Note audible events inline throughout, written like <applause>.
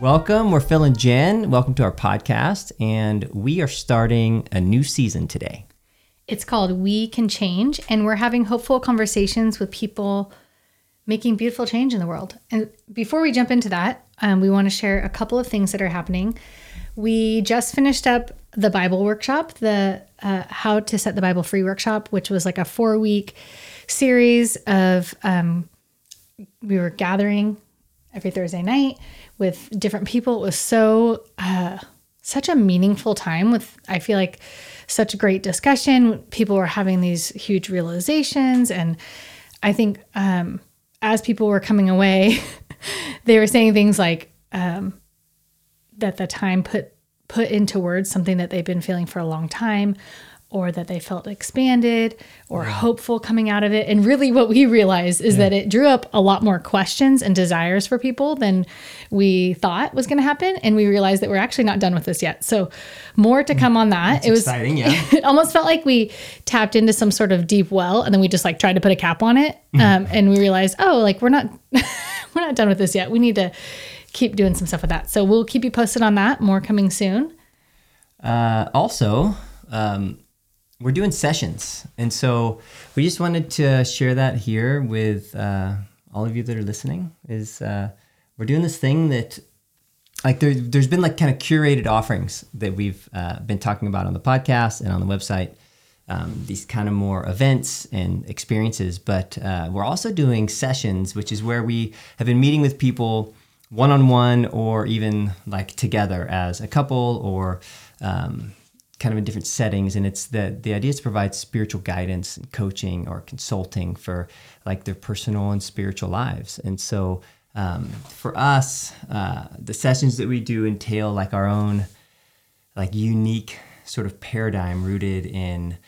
Welcome. We're Phil and Jen. Welcome to our podcast. And we are starting a new season today. It's called We Can Change, and we're having hopeful conversations with people making beautiful change in the world. And before we jump into that, um, we want to share a couple of things that are happening. We just finished up the Bible workshop, the uh, How to Set the Bible Free workshop, which was like a four week series of um, we were gathering every Thursday night with different people. It was so uh, such a meaningful time with I feel like such great discussion. People were having these huge realizations, and I think um, as people were coming away, <laughs> they were saying things like um, that the time put put into words something that they've been feeling for a long time or that they felt expanded or yeah. hopeful coming out of it. And really, what we realized is yeah. that it drew up a lot more questions and desires for people than we thought was going to happen. And we realized that we're actually not done with this yet. So, more to come on that. That's it was exciting, yeah. it <laughs> almost felt like we tapped into some sort of deep well, and then we just like tried to put a cap on it. Mm-hmm. Um, and we realized, oh, like we're not <laughs> we're not done with this yet. We need to keep doing some stuff with that. So we'll keep you posted on that. More coming soon. Uh, also. Um, we're doing sessions. And so we just wanted to share that here with uh, all of you that are listening is uh, we're doing this thing that like there, there's been like kind of curated offerings that we've uh, been talking about on the podcast and on the website. Um, these kind of more events and experiences, but uh, we're also doing sessions, which is where we have been meeting with people one on one or even like together as a couple or um, kind of in different settings and it's the the idea is to provide spiritual guidance and coaching or consulting for like their personal and spiritual lives. And so um, for us uh, the sessions that we do entail like our own like unique sort of paradigm rooted in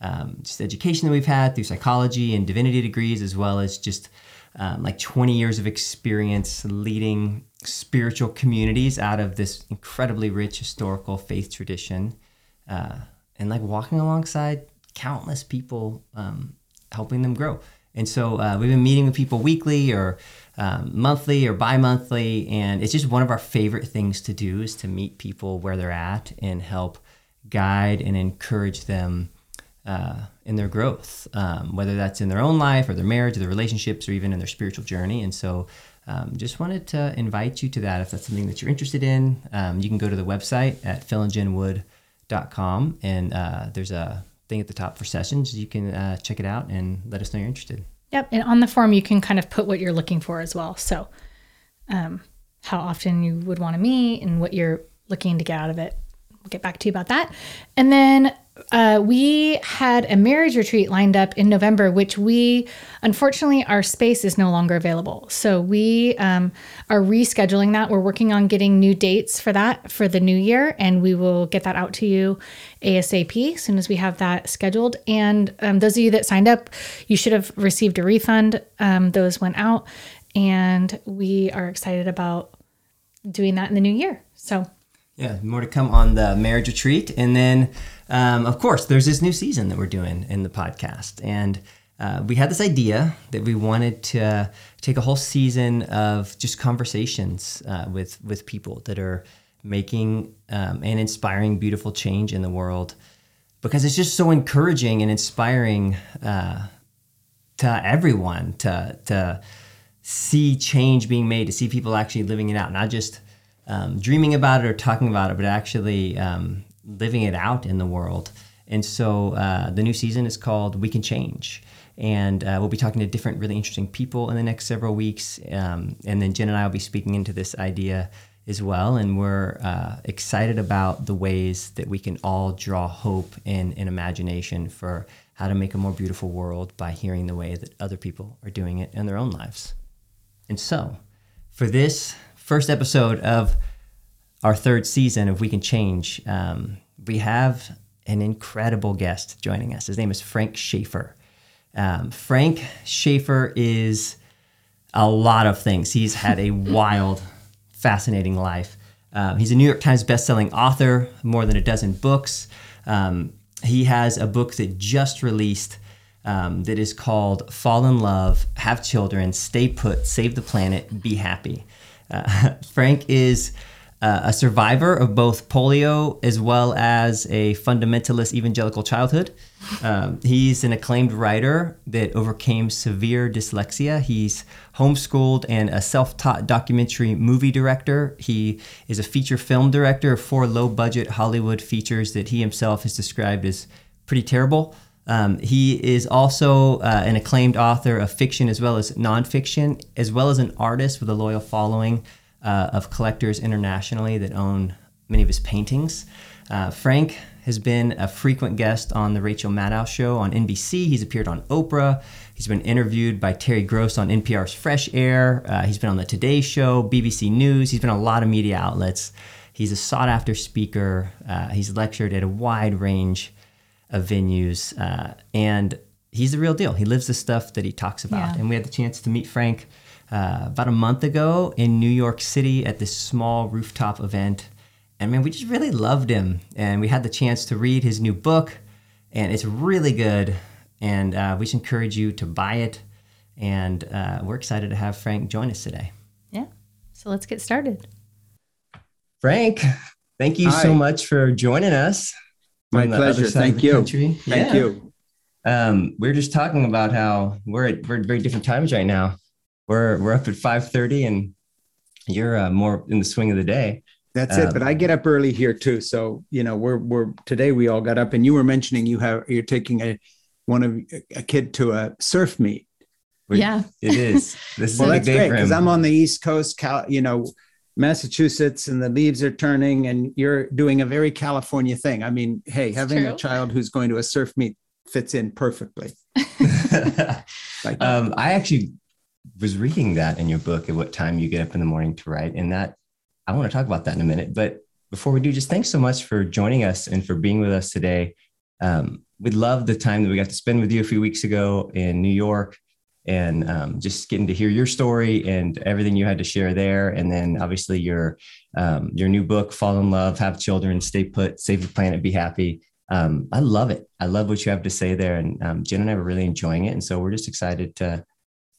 um, just education that we've had through psychology and divinity degrees as well as just um, like 20 years of experience leading spiritual communities out of this incredibly rich historical faith tradition uh, and like walking alongside countless people, um, helping them grow. And so uh, we've been meeting with people weekly or um, monthly or bi-monthly, and it's just one of our favorite things to do is to meet people where they're at and help guide and encourage them uh, in their growth, um, whether that's in their own life or their marriage or their relationships or even in their spiritual journey. And so um, just wanted to invite you to that if that's something that you're interested in. Um, you can go to the website at philandjenwood.com com and uh, there's a thing at the top for sessions. You can uh, check it out and let us know you're interested. Yep. And on the form, you can kind of put what you're looking for as well. So, um, how often you would want to meet and what you're looking to get out of it. We'll get back to you about that. And then uh, we had a marriage retreat lined up in November, which we unfortunately our space is no longer available. So we um, are rescheduling that. We're working on getting new dates for that for the new year, and we will get that out to you ASAP as soon as we have that scheduled. And um, those of you that signed up, you should have received a refund. Um, those went out, and we are excited about doing that in the new year. So yeah, more to come on the marriage retreat. And then, um, of course, there's this new season that we're doing in the podcast. And uh, we had this idea that we wanted to take a whole season of just conversations uh, with, with people that are making um, and inspiring beautiful change in the world because it's just so encouraging and inspiring uh, to everyone to, to see change being made, to see people actually living it out, not just um, dreaming about it or talking about it, but actually um, living it out in the world. And so uh, the new season is called We Can Change. And uh, we'll be talking to different, really interesting people in the next several weeks. Um, and then Jen and I will be speaking into this idea as well. And we're uh, excited about the ways that we can all draw hope and, and imagination for how to make a more beautiful world by hearing the way that other people are doing it in their own lives. And so, for this first episode of our third season of We Can Change, um, we have an incredible guest joining us. His name is Frank Schaeffer. Um, Frank Schaeffer is a lot of things. He's had a <laughs> wild, fascinating life. Um, he's a New York Times bestselling author, more than a dozen books. Um, he has a book that just released um, that is called Fall in Love, Have Children, Stay Put, Save the Planet, Be Happy. Uh, <laughs> Frank is uh, a survivor of both polio as well as a fundamentalist evangelical childhood. Um, he's an acclaimed writer that overcame severe dyslexia. He's homeschooled and a self taught documentary movie director. He is a feature film director of four low budget Hollywood features that he himself has described as pretty terrible. Um, he is also uh, an acclaimed author of fiction as well as nonfiction, as well as an artist with a loyal following uh, of collectors internationally that own many of his paintings. Uh, Frank has been a frequent guest on the Rachel Maddow show on NBC. He's appeared on Oprah. He's been interviewed by Terry Gross on NPR's Fresh Air. Uh, he's been on the Today Show, BBC News. He's been on a lot of media outlets. He's a sought after speaker. Uh, he's lectured at a wide range of venues. Uh, and he's the real deal. He lives the stuff that he talks about. Yeah. And we had the chance to meet Frank uh, about a month ago in New York City at this small rooftop event. And man, we just really loved him. And we had the chance to read his new book, and it's really good. And uh, we just encourage you to buy it. And uh, we're excited to have Frank join us today. Yeah. So let's get started. Frank, thank you Hi. so much for joining us. My pleasure. Thank you. Thank yeah. you. Um, we are just talking about how we're at, we're at very different times right now we're we're up at 5:30 and you're uh, more in the swing of the day. That's um, it. But I get up early here too. So, you know, we're we're today we all got up and you were mentioning you have you're taking a one of a kid to a surf meet. Yeah. It is. <laughs> This is well, that's great because I'm on the East Coast, Cal, you know, Massachusetts and the leaves are turning and you're doing a very California thing. I mean, hey, it's having true. a child who's going to a surf meet fits in perfectly. <laughs> like, <laughs> um, I actually was reading that in your book at what time you get up in the morning to write. And that I want to talk about that in a minute. But before we do, just thanks so much for joining us and for being with us today. Um, we love the time that we got to spend with you a few weeks ago in New York and um, just getting to hear your story and everything you had to share there. And then obviously your um, your new book, Fall in Love, Have Children, Stay Put, Save the Planet, Be Happy. Um, I love it. I love what you have to say there. And um, Jen and I were really enjoying it. And so we're just excited to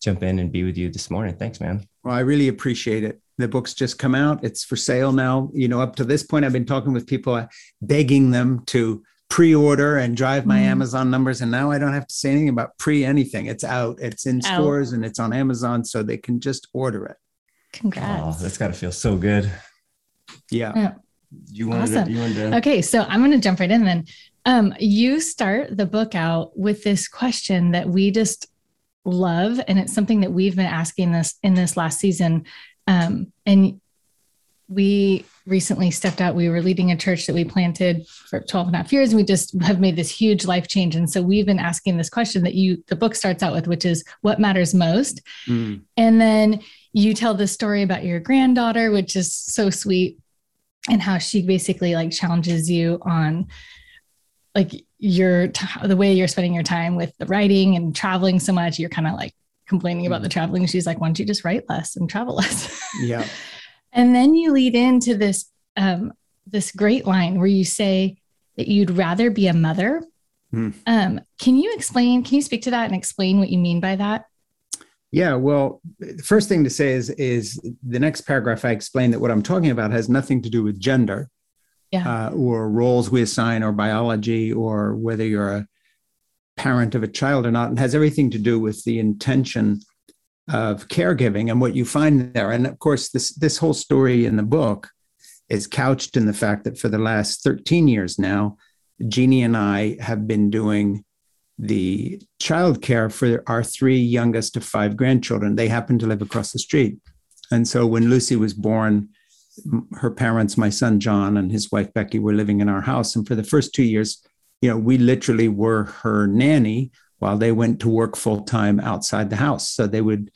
jump in and be with you this morning. Thanks, man. Well, I really appreciate it. The book's just come out. It's for sale now. You know, up to this point, I've been talking with people, uh, begging them to pre-order and drive my mm. Amazon numbers. And now I don't have to say anything about pre anything. It's out. It's in out. stores and it's on Amazon, so they can just order it. Congrats! Oh, that's got to feel so good. Yeah. yeah. You wanted, awesome. to, you wanted to... Okay, so I'm going to jump right in then. Um, you start the book out with this question that we just love and it's something that we've been asking this in this last season. Um, and we recently stepped out. We were leading a church that we planted for 12 and a half years and we just have made this huge life change. And so we've been asking this question that you the book starts out with which is what matters most? Mm. and then you tell the story about your granddaughter which is so sweet and how she basically like challenges you on like your t- the way you're spending your time with the writing and traveling so much you're kind of like complaining about the mm. traveling. She's like why don't you just write less and travel less? <laughs> Yeah. And then you lead into this um this great line where you say that you'd rather be a mother. Hmm. um can you explain can you speak to that and explain what you mean by that? Yeah, well, the first thing to say is is the next paragraph I explain that what I'm talking about has nothing to do with gender yeah. uh, or roles we assign or biology or whether you're a parent of a child or not. It has everything to do with the intention of caregiving and what you find there. And of course, this this whole story in the book is couched in the fact that for the last 13 years now, Jeannie and I have been doing the childcare for our three youngest of five grandchildren. They happen to live across the street. And so when Lucy was born, her parents, my son John and his wife Becky, were living in our house. And for the first two years, you know, we literally were her nanny while they went to work full time outside the house. So they would,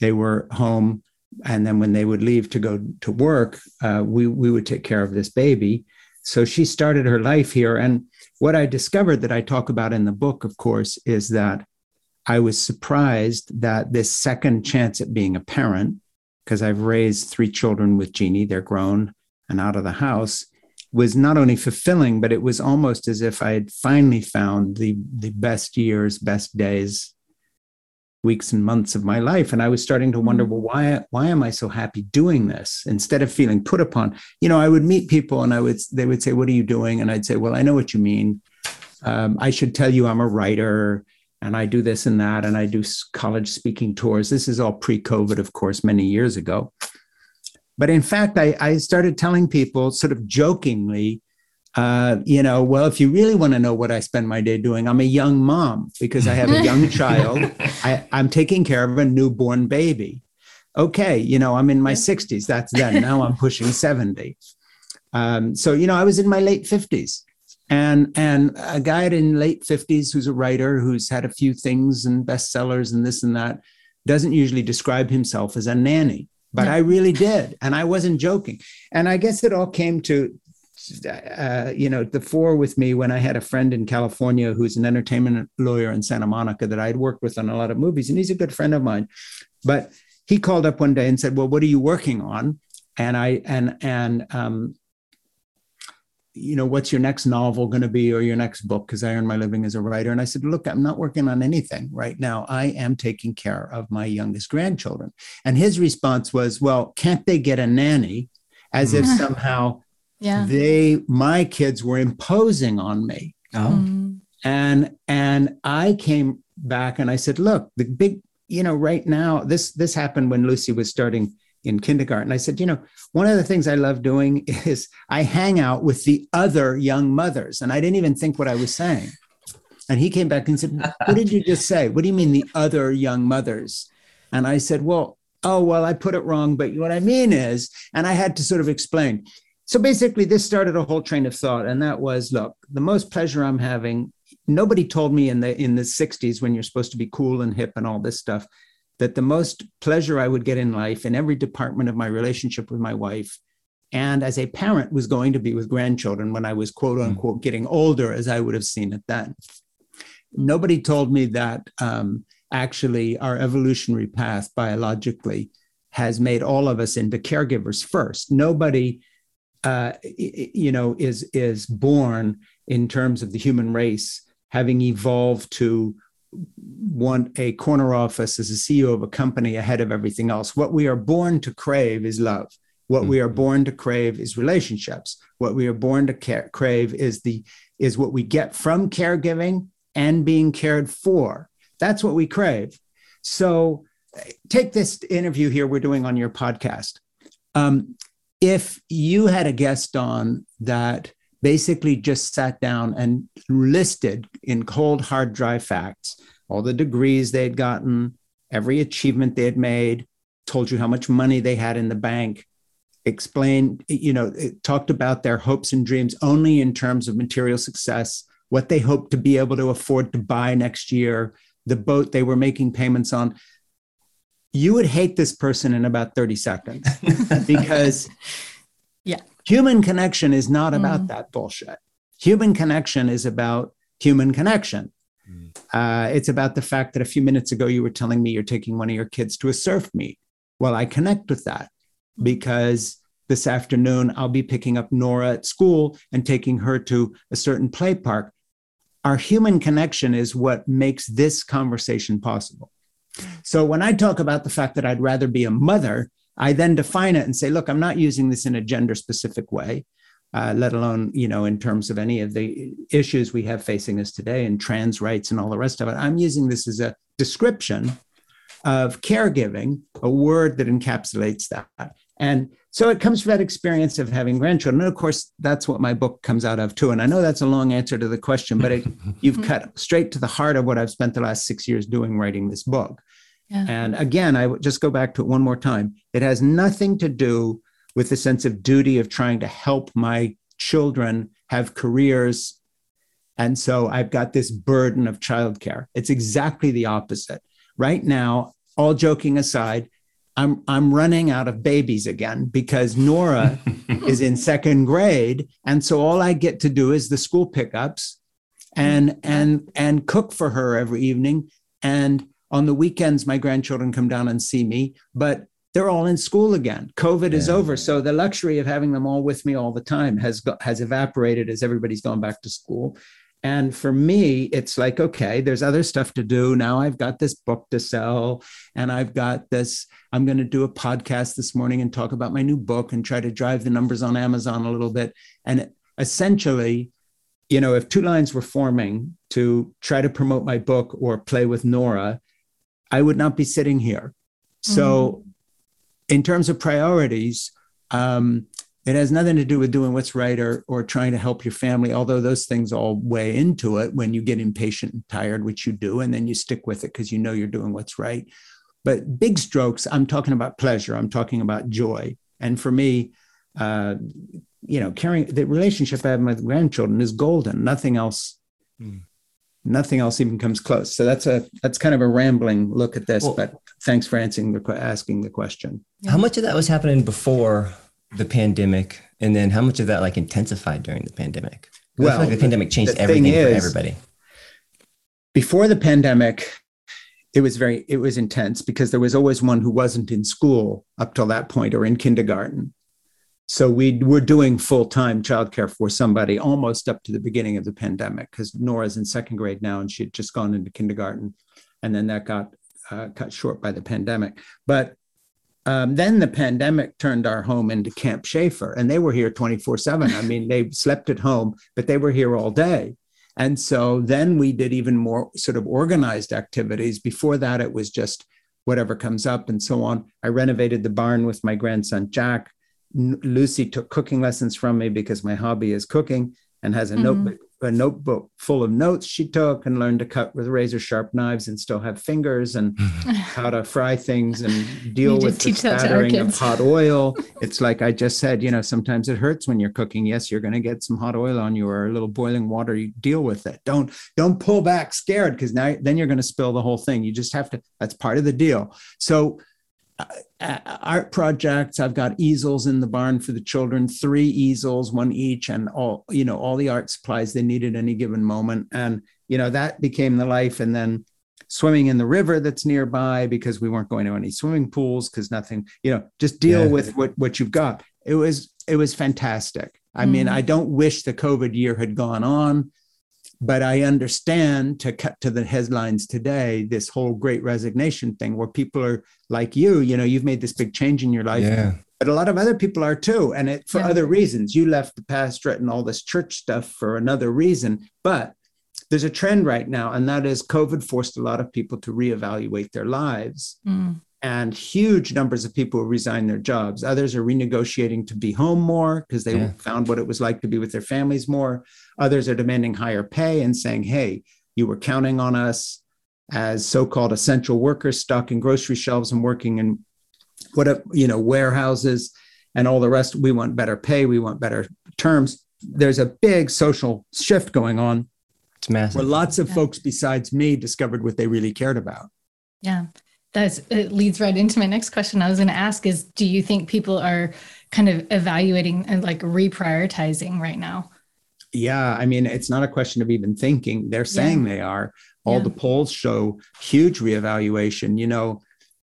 they were home, and then when they would leave to go to work, uh, we we would take care of this baby. So she started her life here. And what I discovered that I talk about in the book, of course, is that I was surprised that this second chance at being a parent because I've raised three children with Jeannie, they're grown and out of the house, was not only fulfilling, but it was almost as if I had finally found the, the best years, best days weeks and months of my life. And i was starting to wonder well why why am i so happy doing this? Instead of feeling put upon you know i would meet people and i would they would say what are you doing? And i'd say well i know what you mean. Um, i should tell you i'm a writer and i do this and that and i do college speaking tours this is all pre-covid of course many years ago but in fact i, I started telling people sort of jokingly uh, you know, well, if you really want to know what I spend my day doing, I'm a young mom because I have a young <laughs> child. I, I'm taking care of a newborn baby. Okay, you know, I'm in my 60s. That's then. Now I'm pushing 70. Um, so, you know, I was in my late 50s. And, and a guy in late 50s who's a writer who's had a few things and bestsellers and this and that doesn't usually describe himself as a nanny but I really did, and I wasn't joking. And I guess it all came to uh, you know, the four with me when I had a friend in California who's an entertainment lawyer in Santa Monica that I'd worked with on a lot of movies, and he's a good friend of mine. But he called up one day and said, "Well, what are you working on?" And I and and um, you know, what's your next novel going to be or your next book? Because I earn my living as a writer. And I said, look, I'm not working on anything right now. I am taking care of my youngest grandchildren. And his response was, well, can't they get a nanny? As if somehow <laughs> yeah. they my kids were imposing on me oh. mm. and and i came back and i said look the big you know right now this this happened when lucy was starting in kindergarten. I said you know one of the things i love doing <laughs> is i hang out with the other young mothers. And i didn't even think what i was saying. And he came back and said what did you just say? What do you mean the other young mothers? And i said well oh well i put it wrong but what i mean is and i had to sort of explain. So basically, this started a whole train of thought, and that was, look, the most pleasure I'm having. Nobody told me in the in the '60s when you're supposed to be cool and hip and all this stuff that the most pleasure I would get in life in every department of my relationship with my wife and as a parent was going to be with grandchildren when I was quote hmm. unquote getting older, as I would have seen it then. Nobody told me that um, actually our evolutionary path biologically has made all of us into caregivers first. Nobody uh, you know, is is born in terms of the human race having evolved to want a corner office as a CEO of a company ahead of everything else. What we are born to crave is love. What mm-hmm. we are mm-hmm. born to crave is relationships. What we are born to ca- crave is the is what we get from caregiving and being cared for. That's what we crave. So, take this interview here we're doing on your podcast. Um, if you had a guest on that basically just sat down and listed in cold, hard, dry facts all the degrees they'd gotten, every achievement they had made, told you how much money they had in the bank, explained, you know, talked about their hopes and dreams only in terms of material success, what they hoped to be able to afford to buy next year, the boat they were making payments on. You would hate this person in about 30 seconds <laughs> because yeah human connection is not about mm. that bullshit human connection is about human connection mm. uh, it's about the fact that a few minutes ago you were telling me you're taking one of your kids to a surf meet well i connect with that mm. because this afternoon i'll be picking up nora at school and taking her to a certain play park our human connection is what makes this conversation possible so when I talk about the fact that I'd rather be a mother, I then define it and say, look, I'm not using this in a gender specific way, uh, let alone, you know, in terms of any of the issues we have facing us today and trans rights and all the rest of it. I'm using this as a description of caregiving, a word that encapsulates that. And so it comes from that experience of having grandchildren. And of course, that's what my book comes out of too. And I know that's a long answer to the question, but it, you've <laughs> cut straight to the heart of what I've spent the last six years doing writing this book. Yeah. And again, I would just go back to it one more time. It has nothing to do with the sense of duty of trying to help my children have careers. And so I've got this burden of childcare. It's exactly the opposite. Right now, all joking aside, I'm I'm running out of babies again because Nora <laughs> is in second grade, and so all I get to do is the school pickups, and and and cook for her every evening. And on the weekends, my grandchildren come down and see me, but they're all in school again. COVID yeah. is over, so the luxury of having them all with me all the time has got, has evaporated as everybody's gone back to school. And for me, it's like, okay, there's other stuff to do. Now I've got this book to sell, and I've got this. I'm going to do a podcast this morning and talk about my new book and try to drive the numbers on Amazon a little bit. And essentially, you know, if two lines were forming to try to promote my book or play with Nora, I would not be sitting here. So, mm-hmm. in terms of priorities, um, it has nothing to do with doing what's right or, or trying to help your family, although those things all weigh into it when you get impatient and tired, which you do, and then you stick with it because you know you're doing what's right. But big strokes, I'm talking about pleasure, I'm talking about joy. And for me, uh, you know, carrying the relationship I have with grandchildren is golden. Nothing else, mm. Nothing else even comes close. So that's a that's kind of a rambling look at this. Well, but thanks for answering the asking the question. How much of that was happening before the pandemic, and then how much of that like intensified during the pandemic? Well, like the pandemic changed everything is, for everybody. Before the pandemic, it was very it was intense because there was always one who wasn't in school up till that point or in kindergarten. So we were doing full time childcare for somebody almost up to the beginning of the pandemic because Nora's in second grade now and she had just gone into kindergarten, and then that got uh, cut short by the pandemic. But um, then the pandemic turned our home into Camp Schaeffer, and they were here 24 7. I mean, they slept at home, but they were here all day. And so then we did even more sort of organized activities. Before that, it was just whatever comes up and so on. I renovated the barn with my grandson, Jack. Lucy took cooking lessons from me because my hobby is cooking and has a mm-hmm. notebook a notebook full of notes she took and learned to cut with razor sharp knives and still have fingers and <laughs> how to fry things and deal with the spattering of hot oil. <laughs> It's like I just said, you know, sometimes it hurts when you're cooking. Yes, you're going to get some hot oil on you or a little boiling water. You deal with it. Don't don't pull back scared because now then you're going to spill the whole thing. You just have to. That's part of the deal. So art projects. I've got easels in the barn for the children, three easels, one each, and all you know, all the art supplies they need at any given moment. And you know, that became the life. And then swimming in the river that's nearby because we weren't going to any swimming pools because nothing. You know, just deal yeah. with what what you've got. It was it was fantastic. I mm. mean, I don't wish the COVID year had gone on but I understand to cut to the headlines today, this whole great resignation thing where people are like you, you know, you've made this big change in your life. Yeah. But a lot of other people are too. And it for yeah. other reasons. You left the pastorate and all this church stuff for another reason. But there's a trend right now, and that is COVID forced a lot of people to reevaluate their lives. Mm and huge numbers of people resign their jobs. Others are renegotiating to be home more because they yeah. found what it was like to be with their families more. Others are demanding higher pay and saying, hey, you were counting on us as so-called essential workers stocking grocery shelves and working in what you know warehouses and all the rest we want better pay we want better terms there's a big social shift going on it's massive where lots of yeah. folks besides me discovered what they really cared about yeah that's it leads right into my next question. I was going to ask is do you think people are kind of evaluating and like reprioritizing right now? Yeah, I mean, it's not a question of even thinking. They're saying yeah. they are. All yeah. the polls show huge reevaluation. You know,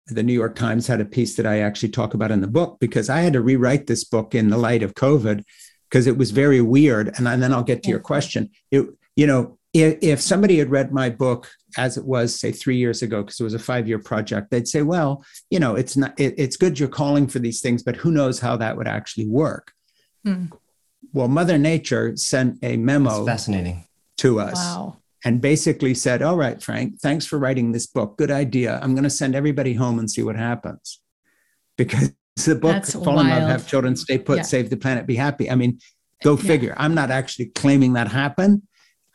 the New York Times had a piece that I actually talk about in the book because I had to rewrite this book in the light of COVID because it was very weird. And then I'll get to yeah. your question. It, you know, if, if somebody had read my book as it was say three years ago because it was a five year project they'd say well you know it's not it, it's good you're calling for these things but who knows how that would actually work hmm. well mother nature sent a memo That's fascinating to us wow. and basically said all right frank thanks for writing this book good idea i'm going to send everybody home and see what happens because <laughs> the book That's fall wild. in love have children stay put yeah. save the planet be happy i mean go figure yeah. i'm not actually claiming that happened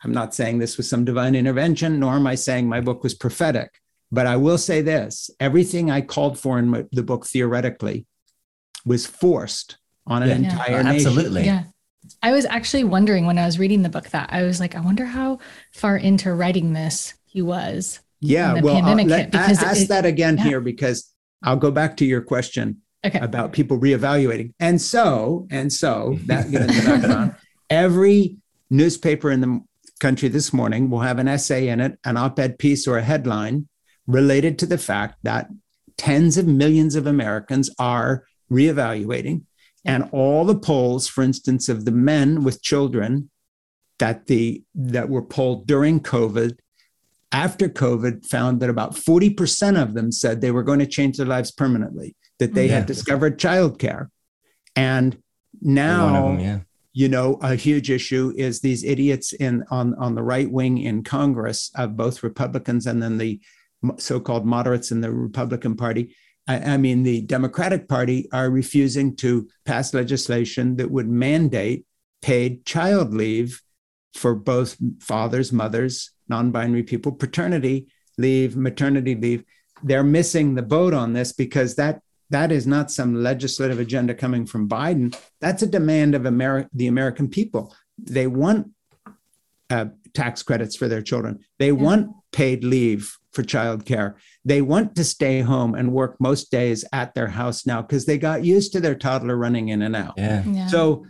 I'm not saying this was some divine intervention, nor am I saying my book was prophetic. But I will say this everything I called for in my, the book theoretically was forced on an yeah. entire yeah. nation. Absolutely. Yeah. I was actually wondering when I was reading the book that I was like, I wonder how far into writing this he was. Yeah. well, uh, let, because ask it, that again yeah. here because I'll go back to your question okay. about people reevaluating. And so, and so that get in the background, every newspaper in the country this morning will have an essay in it, an op ed piece, or a headline related to the fact that tens of millions of Americans are reevaluating. And all the polls, for instance, of the men with children that the that were polled during COVID, after COVID, found that about 40% of them said they were going to change their lives permanently, that they Yeah. had discovered childcare. And now them, yeah. You know a huge issue is these idiots in on on the right wing in congress of both republicans and then the so-called moderates in the republican party. I, I mean the democratic party are refusing to pass legislation that would mandate paid child leave for both fathers mothers non-binary people paternity leave maternity leave. They're missing the boat on this because that that is not some legislative agenda coming from Biden. That's a demand of Ameri- the American people. They want uh, tax credits for their children. They want paid leave for childcare. They want to stay home and work most days at their house now because they got used to their toddler running in and out. Yeah. Yeah. So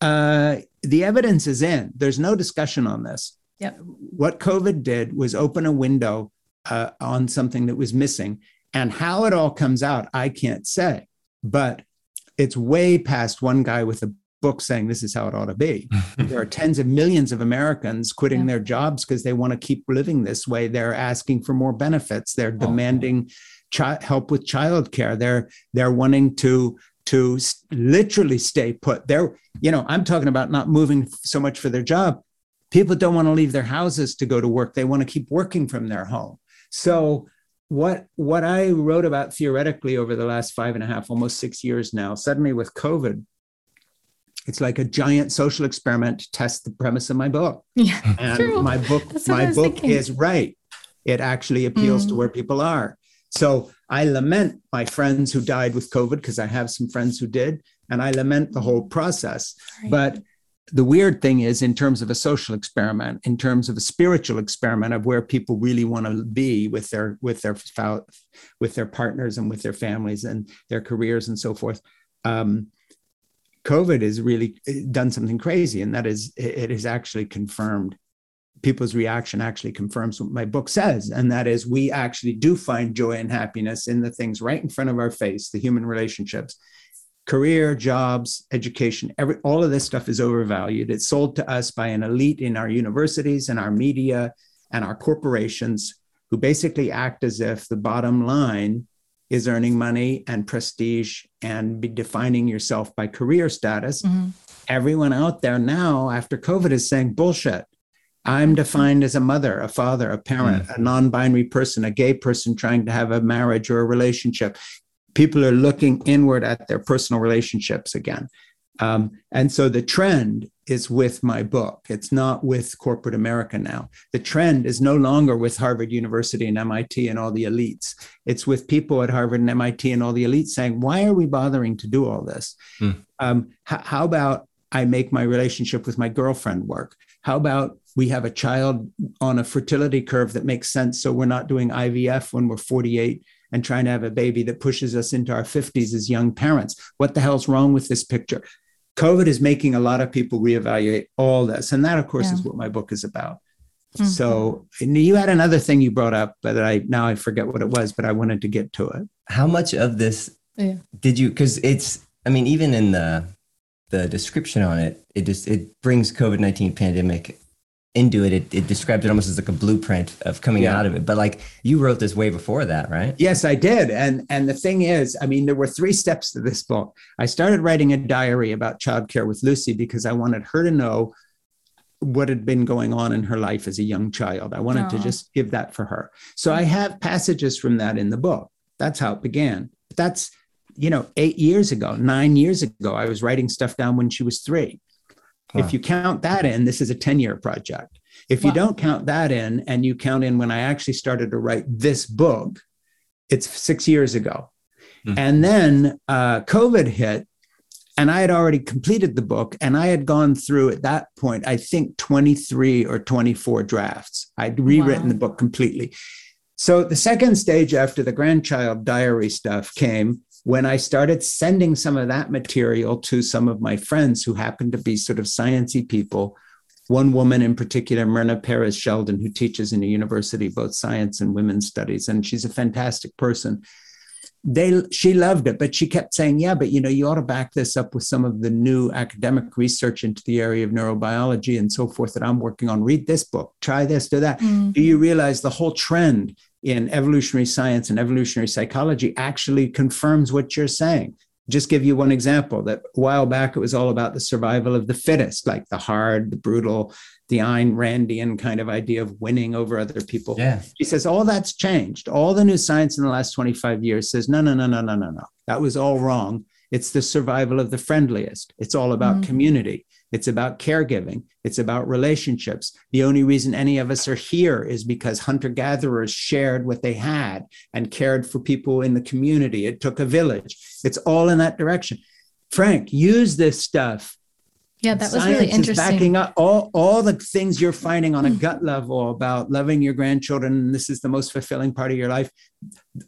uh, the evidence is in. There's no discussion on this. Yep. What COVID did was open a window uh, on something that was missing. And how it all comes out, I can't say. But it's way past one guy with a book saying this is how it ought to be. <laughs> there are tens of millions of Americans quitting Yeah. their jobs because they want to keep living this way. They're asking for more benefits. They're Oh. demanding chi- help with childcare. They're they're wanting to to s- literally stay put. They're you know I'm talking about not moving so much for their job. People don't want to leave their houses to go to work. They want to keep working from their home. So what what I wrote about theoretically over the last five and a half, almost six years now, suddenly with COVID, it's like a giant social experiment to test the premise of my book. <laughs> yeah. And True. my book, That's what I my book thinking. is right. It actually appeals to Mm. where people are. So I lament my friends who died with COVID because I have some friends who did, and I lament the whole process. Right. But the weird thing is, in terms of a social experiment, in terms of a spiritual experiment of where people really want to be with their with their with their partners and with their families and their careers and so forth, um, COVID has really eh, done something crazy, and that is it is actually confirmed. People's reaction actually confirms what my book says, and that is we actually do find joy and happiness in the things right in front of our face, the human relationships career, jobs, education, every all of this stuff is overvalued. It's sold to us by an elite in our universities and our media and our corporations who basically act as if the bottom line is earning money and prestige and be defining yourself by career status. Mhm. Everyone out there now after COVID is saying bullshit. I'm defined as a mother, a father, a parent, a non binary person, a gay person trying to have a marriage or a relationship people are looking inward at their personal relationships again. Um, and so the trend is with my book. It's not with corporate America now. The trend is no longer with Harvard University and MIT and all the elites. It's with people at Harvard and MIT and all the elites saying, why are we bothering to do all this? Hmm. Um, h- how about I make my relationship with my girlfriend work? How about we have a child on a fertility curve that makes sense so we're not doing IVF when we're 48 and trying to have a baby that pushes us into our 50s as young parents. What the hell's wrong with this picture? COVID is making a lot of people reevaluate all this. And that, of course, is what my book is about. Mhm. So and you had another thing you brought up, but I now I forget what it was, but I wanted to get to it. How much of this Yeah. did you? Because it's, I mean, even in the the description on it, it just it brings COVID nineteen pandemic into it. it. It describes it almost as like a blueprint of coming Yeah. out of it. But like you wrote this way before that, right? Yes, I did. And and the thing is, I mean, there were three steps to this book. I started writing a diary about childcare with Lucy because I wanted her to know what had been going on in her life as a young child. I wanted to just give that for her. So I have passages from that in the book. That's how it began. That's, you know, eight years ago, nine years ago, I was writing stuff down when she was three. Wow. If you count that in, this is a 10 year project. If you don't count that in and you count in when I actually started to write this book, it's six years ago. Mhm. And then uh, COVID hit, and I had already completed the book, and I had gone through at that point, I think 23 or 24 drafts. I'd rewritten Wow. the book completely. So the second stage after the grandchild diary stuff came when I started sending some of that material to some of my friends who happened to be sort of sciency people. One woman in particular, Myrna Perez Sheldon, who teaches in a university both science and women's studies, and she's a fantastic person. they she loved it but she kept saying yeah but you know you ought to back this up with some of the new academic research into the area of neurobiology and so forth that i'm working on read this book try this do that mm. do you realize the whole trend in evolutionary science and evolutionary psychology actually confirms what you're saying just give you one example that a while back it was all about the survival of the fittest like the hard the brutal the Ayn Randian kind of idea of winning over other people. Yeah. She says all that's changed. All the new science in the last 25 years says, no, no, no, no, no, no, no. That was all wrong. It's the survival of the friendliest. It's all about mm-hmm. community. It's about caregiving. It's about relationships. The only reason any of us are here is because hunter gatherers shared what they had and cared for people in the community. It took a village. It's all in that direction. Frank, use this stuff yeah, that was really interesting. Is backing up all, all the things you're finding on a hmm. gut level about loving your grandchildren. And this is the most fulfilling part of your life.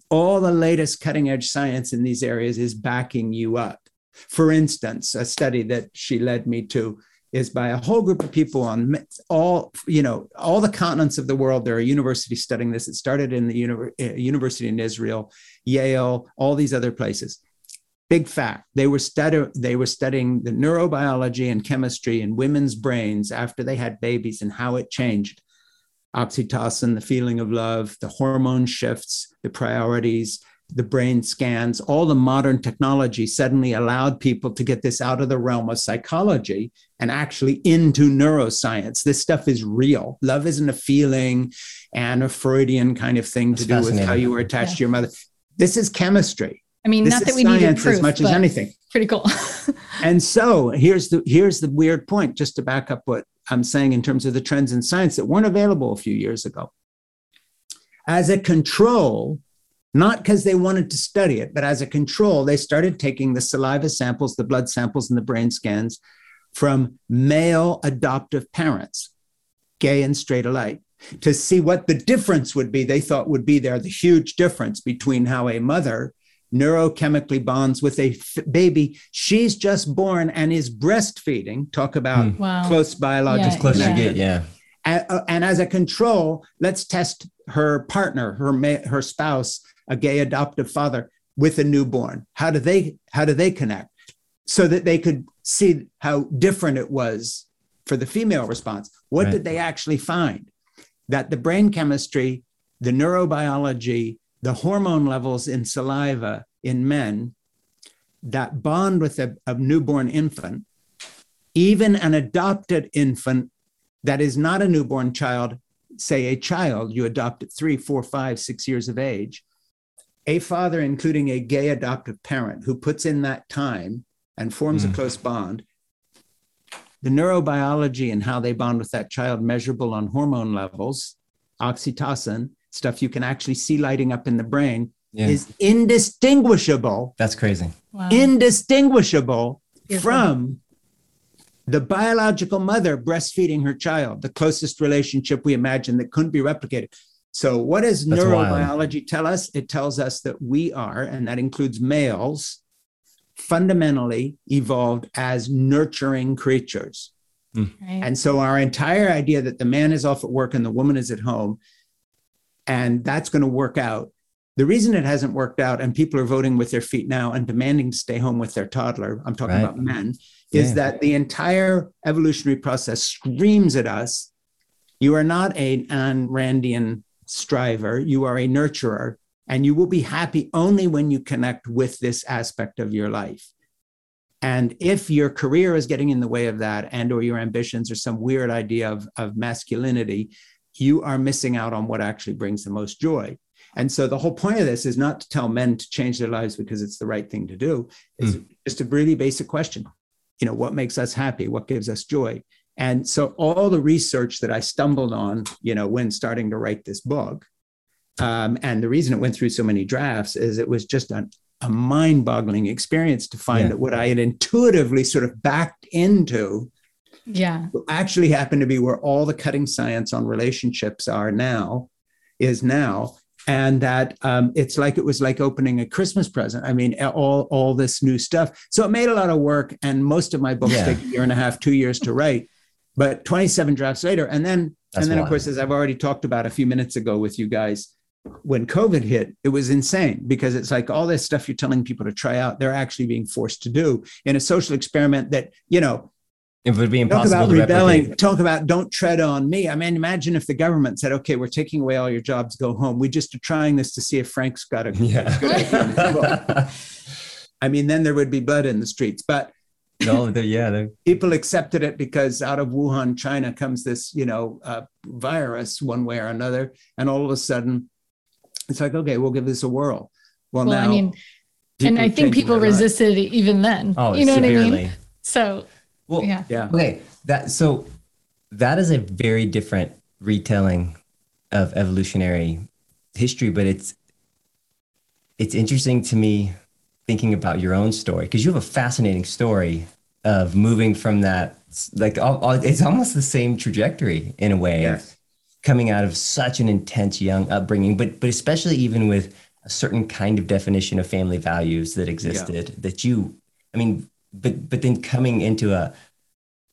All the latest cutting edge science in these areas is backing you up. For instance, a study that she led me to is by a whole group of people on all you know all the continents of the world. There are universities studying this. It started in the uh, university in israel yale all these other places. Big fact they were they were studying the neurobiology and chemistry in women's brains after they had babies and how it changed. Oxytocin the feeling of love the hormone shifts the priorities the brain scans all the modern technology suddenly allowed people to get this out of the realm of psychology and actually into neuroscience this stuff is real love isn't a feeling and a freudian kind of thing That's to do with how you were attached yeah. to your mother this is chemistry I mean, this not that we need proof, as much as anything. Pretty cool. <laughs> and so here's the here's the weird point, just to back up what I'm saying in terms of the trends in science that weren't available a few years ago. As a control, not because they wanted to study it, but as a control, they started taking the saliva samples, the blood samples, and the brain scans from male adoptive parents, gay and straight alike, to see what the difference would be. They thought would be there, the huge difference between how a mother neurochemically bonds with a f- baby she's just born and is breastfeeding talk about mm. wow. close biological yeah, close yeah. get yeah and, uh, and, as a control let's test her partner her ma- her spouse a gay adoptive father with a newborn. How do they how do they connect? So that they could see how different it was for the female response. What right. did they actually find? That the brain chemistry the neurobiology the hormone levels in saliva in men that bond with a, a, newborn infant, even an adopted infant that is not a newborn child, say a child you adopt at three, four, five, six years of age, a father, including a gay adoptive parent who puts in that time and forms mm. a close bond, the neurobiology and how they bond with that child measurable on hormone levels, oxytocin, stuff you can actually see lighting up in the brain yeah. is indistinguishable. That's crazy. Wow. Indistinguishable Beautiful. from the biological mother breastfeeding her child, the closest relationship we imagine that couldn't be replicated. So, what does That's neurobiology wild. tell us? It tells us that we are, and that includes males, fundamentally evolved as nurturing creatures. Mm. Right. And so, our entire idea that the man is off at work and the woman is at home and that's going to work out. The reason it hasn't worked out and people are voting with their feet now and demanding to stay home with their toddler, I'm talking right. about men, is that the entire evolutionary process screams at us you are not an Ayn Randian striver, you are a nurturer, and you will be happy only when you connect with this aspect of your life. And if your career is getting in the way of that, and or your ambitions or some weird idea of, of masculinity, you are missing out on what actually brings the most joy. And so the whole point of this is not to tell men to change their lives because it's the right thing to do. It's mm. just a really basic question. You know, what makes us happy? What gives us joy? And so all the research that I stumbled on, you know, when starting to write this book, um, and the reason it went through so many drafts is it was just a, a mind-boggling experience to find yeah. that what I had intuitively sort of backed into yeah. actually happened to be where all the cutting science on relationships are now is now. And that um, it's like it was like opening a christmas present. I mean all all this new stuff. So it made a lot of work. And most of my books yeah. take a year and a half two years to write but 27 drafts later and then That's and then wild. of course as i've already talked about a few minutes ago with you guys when COVID hit, it was insane because it's like all this stuff you're telling people to try out, they're actually being forced to do in a social experiment that, you know, it would be impossible talk about to rebelling, replicate. talk about don't tread on me. I mean, imagine if the government said, okay, we're taking away all your jobs, go home. We just are trying this to see if Frank's got a good idea. Yeah. <laughs> I mean, then there would be blood in the streets. But no, they're- yeah, they're- people accepted it because out of Wuhan, China comes this, you know, uh, virus one way or another, and all of a sudden, it's like, okay, we'll give this a whirl. Well, Well, now, I mean, and I think people resisted it even then. oh, you know what I severely. mean? So, Well, yeah. Yeah, Okay, that so that is a very different retelling of evolutionary history, but it's it's interesting to me thinking about your own story because you have a fascinating story of moving from that like all, all, it's almost the same trajectory in a way Yes. coming out of such an intense young upbringing but but especially even with a certain kind of definition of family values that existed that you i mean but but then coming into a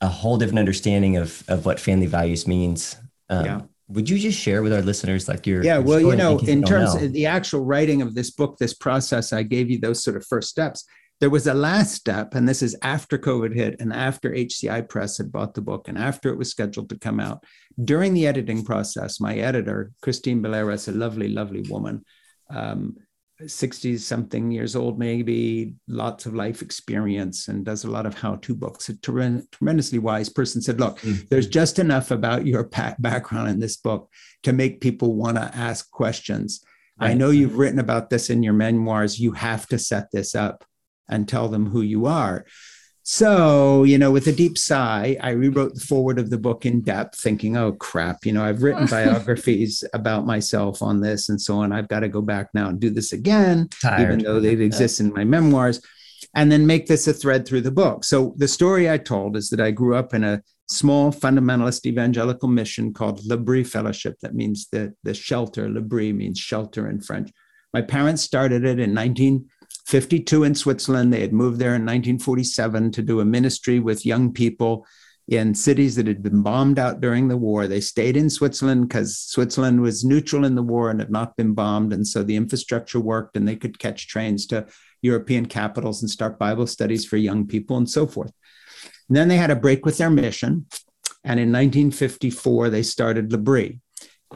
a whole different understanding of of what family values means um, Yeah. Would you just share with our listeners like your yeah. Well, you know, in terms know? of the actual writing of this book, this process, I gave you those sort of first steps. There was a last step, and this is after COVID hit and after HCI Press had bought the book and after it was scheduled to come out. During the editing process, my editor, Christine Belleris, a lovely, lovely woman, um, 60 something years old, maybe lots of life experience and does a lot of how to books. A tremen- tremendously wise person said, Look, Mm. there's just enough about your pa- background in this book to make people want to ask questions. I know you've written about this in your memoirs. You have to set this up and tell them who you are. So, you know, with a deep sigh, I rewrote the foreword of the book in depth, thinking, oh, crap, you know, I've written <laughs> biographies about myself on this and so on. I've got to go back now and do this again, Tired. even though they exist in my memoirs, and then make this a thread through the book. So, the story I told is that I grew up in a small fundamentalist evangelical mission called L'Abri Fellowship. That means the, the shelter. L'Abri means shelter in French. My parents started it in 1952 in Switzerland. They had moved there in 1947 to do a ministry with young people in cities that had been bombed out during the war. They stayed in Switzerland because Switzerland was neutral in the war and had not been bombed. And so the infrastructure worked and they could catch trains to European capitals and start Bible studies for young people and so forth. And then they had a break with their mission. And in 1954, they started L'Abri.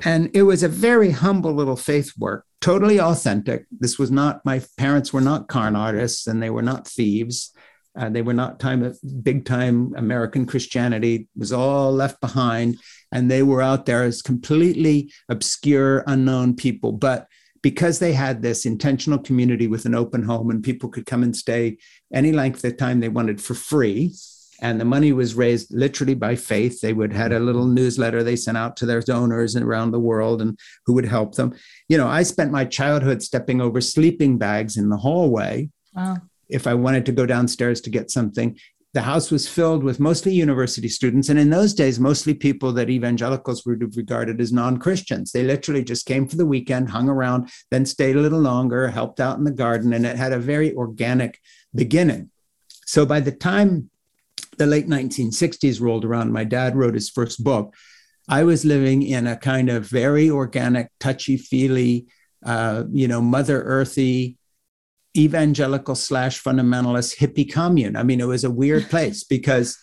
And it was a very humble little faith work, totally authentic. This was not, my parents were not con artists and they were not thieves. Uh, they were not time of big time American Christianity was all left behind, and they were out there as completely obscure, unknown people. But because they had this intentional community with an open home, and people could come and stay any length of time they wanted for free, and the money was raised literally by faith. They would had a little newsletter they sent out to their donors around the world and who would help them. You know, I spent my childhood stepping over sleeping bags in the hallway Wow. if I wanted to go downstairs to get something. The house was filled with mostly university students. And in those days, mostly people that evangelicals would have regarded as non Christians. They literally just came for the weekend, hung around, then stayed a little longer, helped out in the garden, and it had a very organic beginning. So by the time the late 1960s rolled around, my dad wrote his first book. I was living in a kind of very organic, touchy feely, uh, you know, Mother Earthy, evangelical slash fundamentalist hippie commune. I mean, it was a weird place because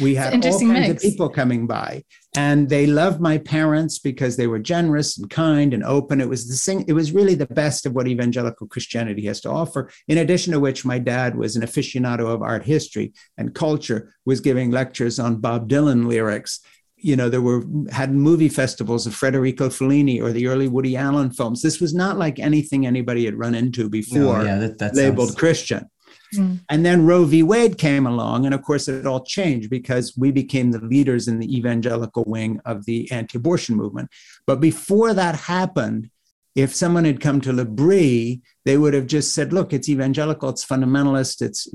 we had all kinds interesting of people coming by, and they loved my parents because they were generous and kind and open. It was the sing. It was really the best of what evangelical Christianity has to offer. In addition to which, my dad was an aficionado of art history and culture, was giving lectures on Bob Dylan lyrics you know, there were had movie festivals of Federico Fellini or the early Woody Allen films. This was not like anything anybody had run into before No, yeah, that, that labeled sounds- Christian. Mm. And then Roe v. Wade came along, and of course, it all changed because we became the leaders in the evangelical wing of the anti-abortion movement. But before that happened, if someone had come to L'Abri, they would have just said, "Look, it's evangelical, it's fundamentalist." It's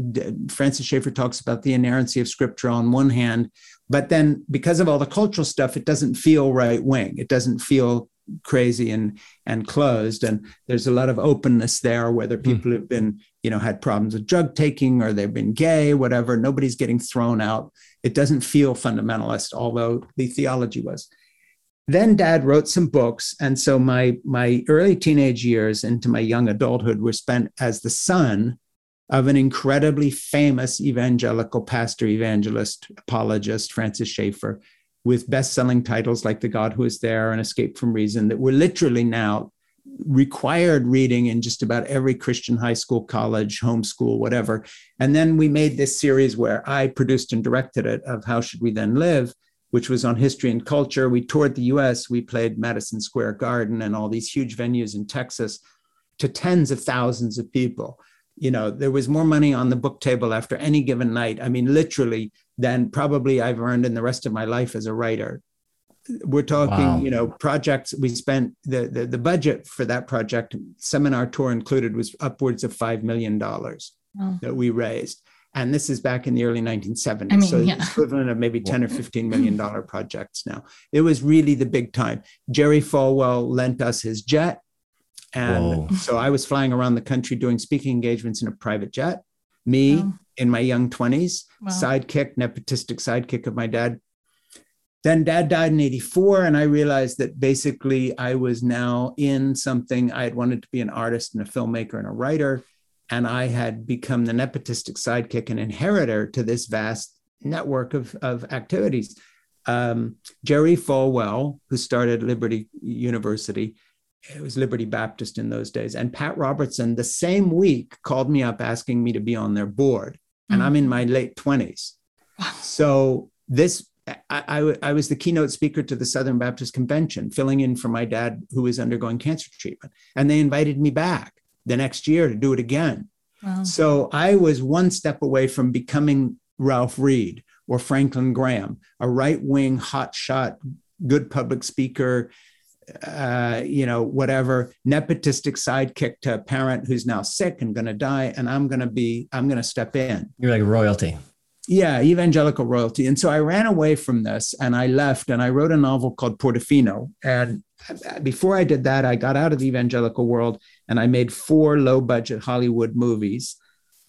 Francis Schaeffer talks about the inerrancy of Scripture on one hand, but then because of all the cultural stuff, it doesn't feel right wing. It doesn't feel crazy and and closed. And there's a lot of openness there, whether hmm. people have been, you know, had problems with drug taking or they've been gay, whatever. Nobody's getting thrown out. It doesn't feel fundamentalist, although the theology was. then dad wrote some books and so my my early teenage years into my young adulthood were spent as the son of an incredibly famous evangelical pastor evangelist apologist francis schaeffer with best-selling titles like the god who is there and escape from reason that were literally now required reading in just about every christian high school college homeschool whatever and then we made this series where i produced and directed it of how should we then live which was on history and culture. We toured the US. We played Madison Square Garden and all these huge venues in Texas to tens of thousands of people. You know, there was more money on the book table after any given night. I mean, literally, than probably I've earned in the rest of my life as a writer. We're talking, wow. you know, projects we spent the, the the budget for that project, seminar tour included, was upwards of five million dollars wow. that we raised and this is back in the early 1970s. I mean, so yeah. equivalent of maybe 10 or 15 million dollar projects now. It was really the big time. Jerry Falwell lent us his jet. And Whoa. so I was flying around the country doing speaking engagements in a private jet. Me wow. in my young 20s, wow. sidekick, nepotistic sidekick of my dad. Then dad died in 84, and I realized that basically I was now in something. I had wanted to be an artist and a filmmaker and a writer and I had become the nepotistic sidekick and inheritor to this vast network of, of activities. Um, Jerry Falwell, who started Liberty University, it was Liberty Baptist in those days, and Pat Robertson, the same week, called me up asking me to be on their board. And mm-hmm. I'm in mm. my late 20s. So this I, I, I, was the keynote speaker to the Southern Baptist Convention, filling in for my dad, who was undergoing cancer treatment. And they invited me back the next year to do it again. Wow. So I was one step away from becoming Ralph Reed or Franklin Graham, a right wing, hotshot, good public speaker, uh, you know, whatever, nepotistic sidekick to a parent who's now sick and going to die. And I'm going to be, I'm going to step in. You're like royalty. Yeah, evangelical royalty. And so I ran away from this and I left and I wrote a novel called Portofino. And before I did that, I got out of the evangelical world and I made four low budget Hollywood movies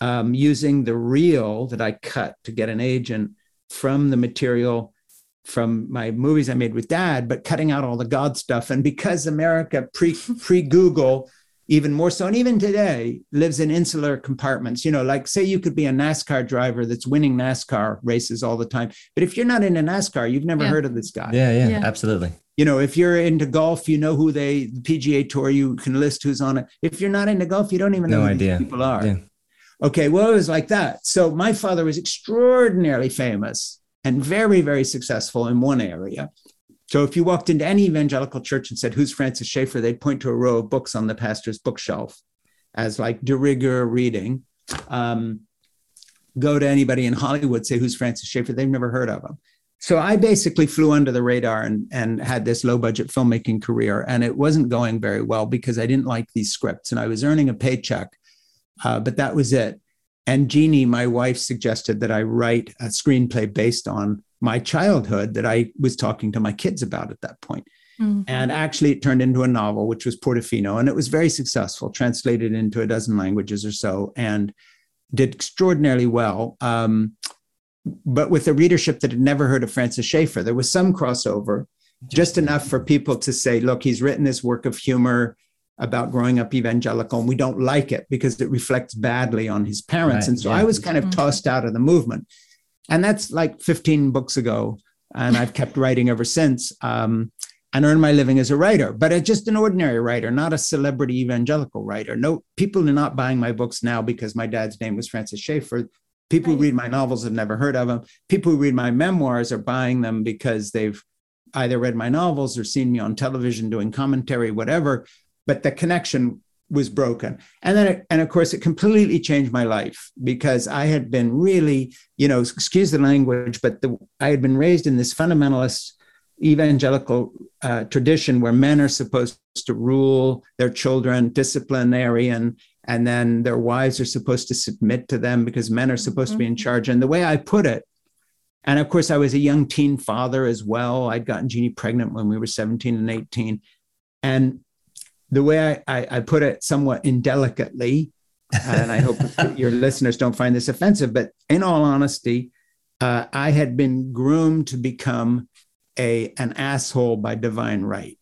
um, using the reel that I cut to get an agent from the material from my movies I made with dad, but cutting out all the God stuff. And because America pre <laughs> pre Google, even more so, and even today lives in insular compartments. You know, like say you could be a NASCAR driver that's winning NASCAR races all the time, but if you're not into NASCAR, you've never yeah. heard of this guy. Yeah, yeah, yeah, absolutely you know, if you're into golf, you know who they the PGA Tour. You can list who's on it. If you're not into golf, you don't even know no who idea. people are. Yeah. Okay, well, it was like that. So my father was extraordinarily famous and very, very successful in one area. So if you walked into any evangelical church and said, "Who's Francis Schaeffer?" they'd point to a row of books on the pastor's bookshelf as like de rigueur reading. Um, go to anybody in Hollywood, say, "Who's Francis Schaeffer?" They've never heard of him. So I basically flew under the radar and, and had this low budget filmmaking career. And it wasn't going very well because I didn't like these scripts and I was earning a paycheck, uh, but that was it. And Jeannie, my wife, suggested that I write a screenplay based on my childhood that I was talking to my kids about at that point. Mm-hmm. And actually, it turned into a novel, which was Portofino. And it was very successful, translated into a dozen languages or so, and did extraordinarily well. Um, but with a readership that had never heard of Francis Schaeffer. There was some crossover, just enough for people to say, look, he's written this work of humor about growing up evangelical, and we don't like it because it reflects badly on his parents. Right, and so yeah. I was kind of mm-hmm. tossed out of the movement. And that's like 15 books ago. And I've kept <laughs> writing ever since um, and earn my living as a writer, but it's just an ordinary writer, not a celebrity evangelical writer. No, people are not buying my books now because my dad's name was Francis Schaeffer. People right. who read my novels have never heard of them. People who read my memoirs are buying them because they've either read my novels or seen me on television doing commentary, whatever. But the connection was broken. And then, it, and of course, it completely changed my life because I had been really, you know, excuse the language, but the, I had been raised in this fundamentalist evangelical uh, tradition where men are supposed to rule their children, disciplinarian, and then their wives are supposed to submit to them because men are supposed mm-hmm. to be in mm-hmm. charge. And the way I put it, and of course, I was a young teen father as well. I'd gotten Jeannie pregnant when we were 17 and 18. And the way I, I, I put it somewhat indelicately, and I hope <laughs> your listeners don't find this offensive, but in all honesty, uh, I had been groomed to become a an asshole by divine right.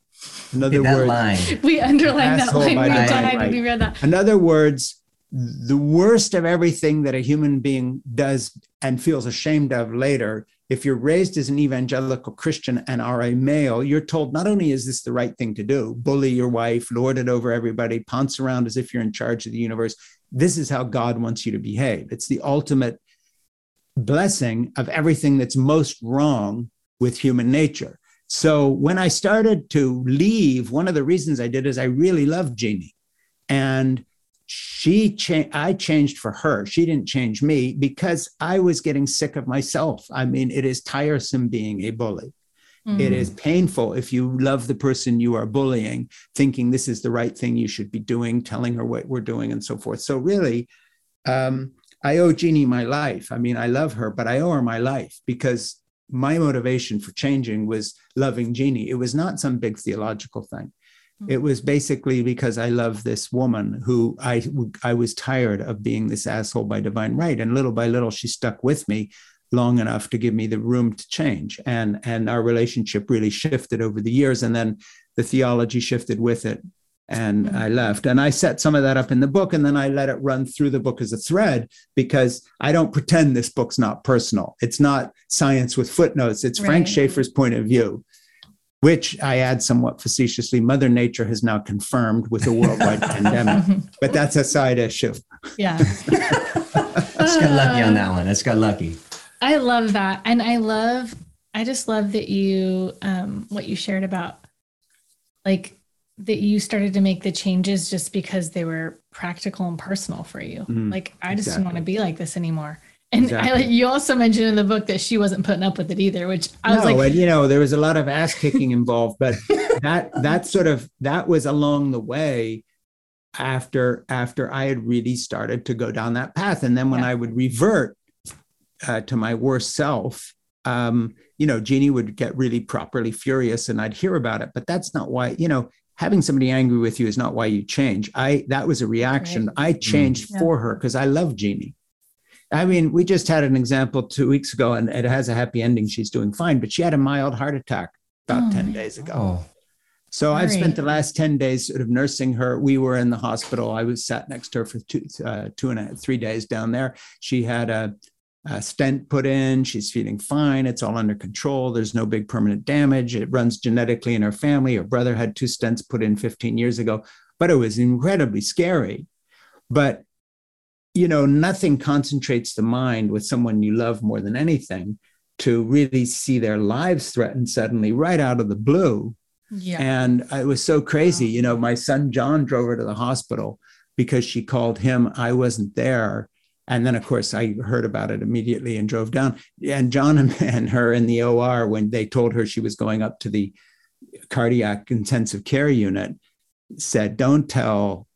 In other that words, line. We underlined that line. by divine died right. we read that. in other words, the worst of everything that a human being does and feels ashamed of later, if you're raised as an evangelical Christian and are a male, you're told not only is this the right thing to do, bully your wife, lord it over everybody, pounce around as if you're in charge of the universe. This is how God wants you to behave. It's the ultimate blessing of everything that's most wrong with human nature. So when I started to leave, one of the reasons I did is I really loved Jeannie. And she changed i changed for her. She didn't change me because i was getting sick of myself. I mean it is tiresome being a bully. Mm-hmm. it is painful if you love the person you are bullying thinking this is the right thing you should be doing telling her what we're doing and so forth. So really um, i owe jeannie my life. I mean i love her but i owe her my life because my motivation for changing was loving jeannie. It was not some big theological thing it mm-hmm. was basically because I love this woman who I I was tired of being this asshole by divine right, and little by little she stuck with me long enough to give me the room to change, and and our relationship really shifted over the years, and then the theology shifted with it, and mm-hmm. I left, and I set some of that up in the book, and then I let it run through the book as a thread because I don't pretend this book's not personal. It's not science with footnotes. It's Frank Right. Schaeffer's point of view which I add somewhat facetiously, Mother Nature has now confirmed with a worldwide <laughs> pandemic. But that's a side issue. Yeah. <laughs> Let's got lucky on that one. Let's got lucky. I love that. And I love, I just love that you, um, what you shared about like that you started to make the changes just because they were practical and personal for you. Mhm. Like, I just didn't want to be like this anymore. And Exactly. like you also mentioned in the book that she wasn't putting up with it either, which I was no, like, and you know, there was a lot of ass kicking involved, but that that sort of that was along the way after after I had really started to go down that path. And then when Yeah. I would revert uh, to my worst self, um, you know, Jeannie would get really properly furious and I'd hear about it. But that's not why, you know, having somebody angry with you is not why you change. I that was a reaction. I changed Yeah. for her because I love Jeannie. I mean, we just had an example two weeks ago, and it has a happy ending. She's doing fine, but she had a mild heart attack about Oh, 10 days ago. Oh, So I've spent the last 10 days sort of nursing her. We were in the hospital. I was sat next to her for two, uh, three days down there. She had a, a stent put in. She's feeling fine. It's all under control. There's no big permanent damage. It runs genetically in her family. Her brother had two stents put in 15 years ago, but it was incredibly scary. But you know, nothing concentrates the mind with someone you love more than anything to really see their lives threatened suddenly right out of the blue. yeah. And it was so crazy. You know, my son John drove her to the hospital because she called him. I wasn't there. And then, of course, I heard about it immediately and drove down. And John and- <laughs> and her in the OR, when they told her she was going up to the cardiac intensive care unit, said, Don't tell,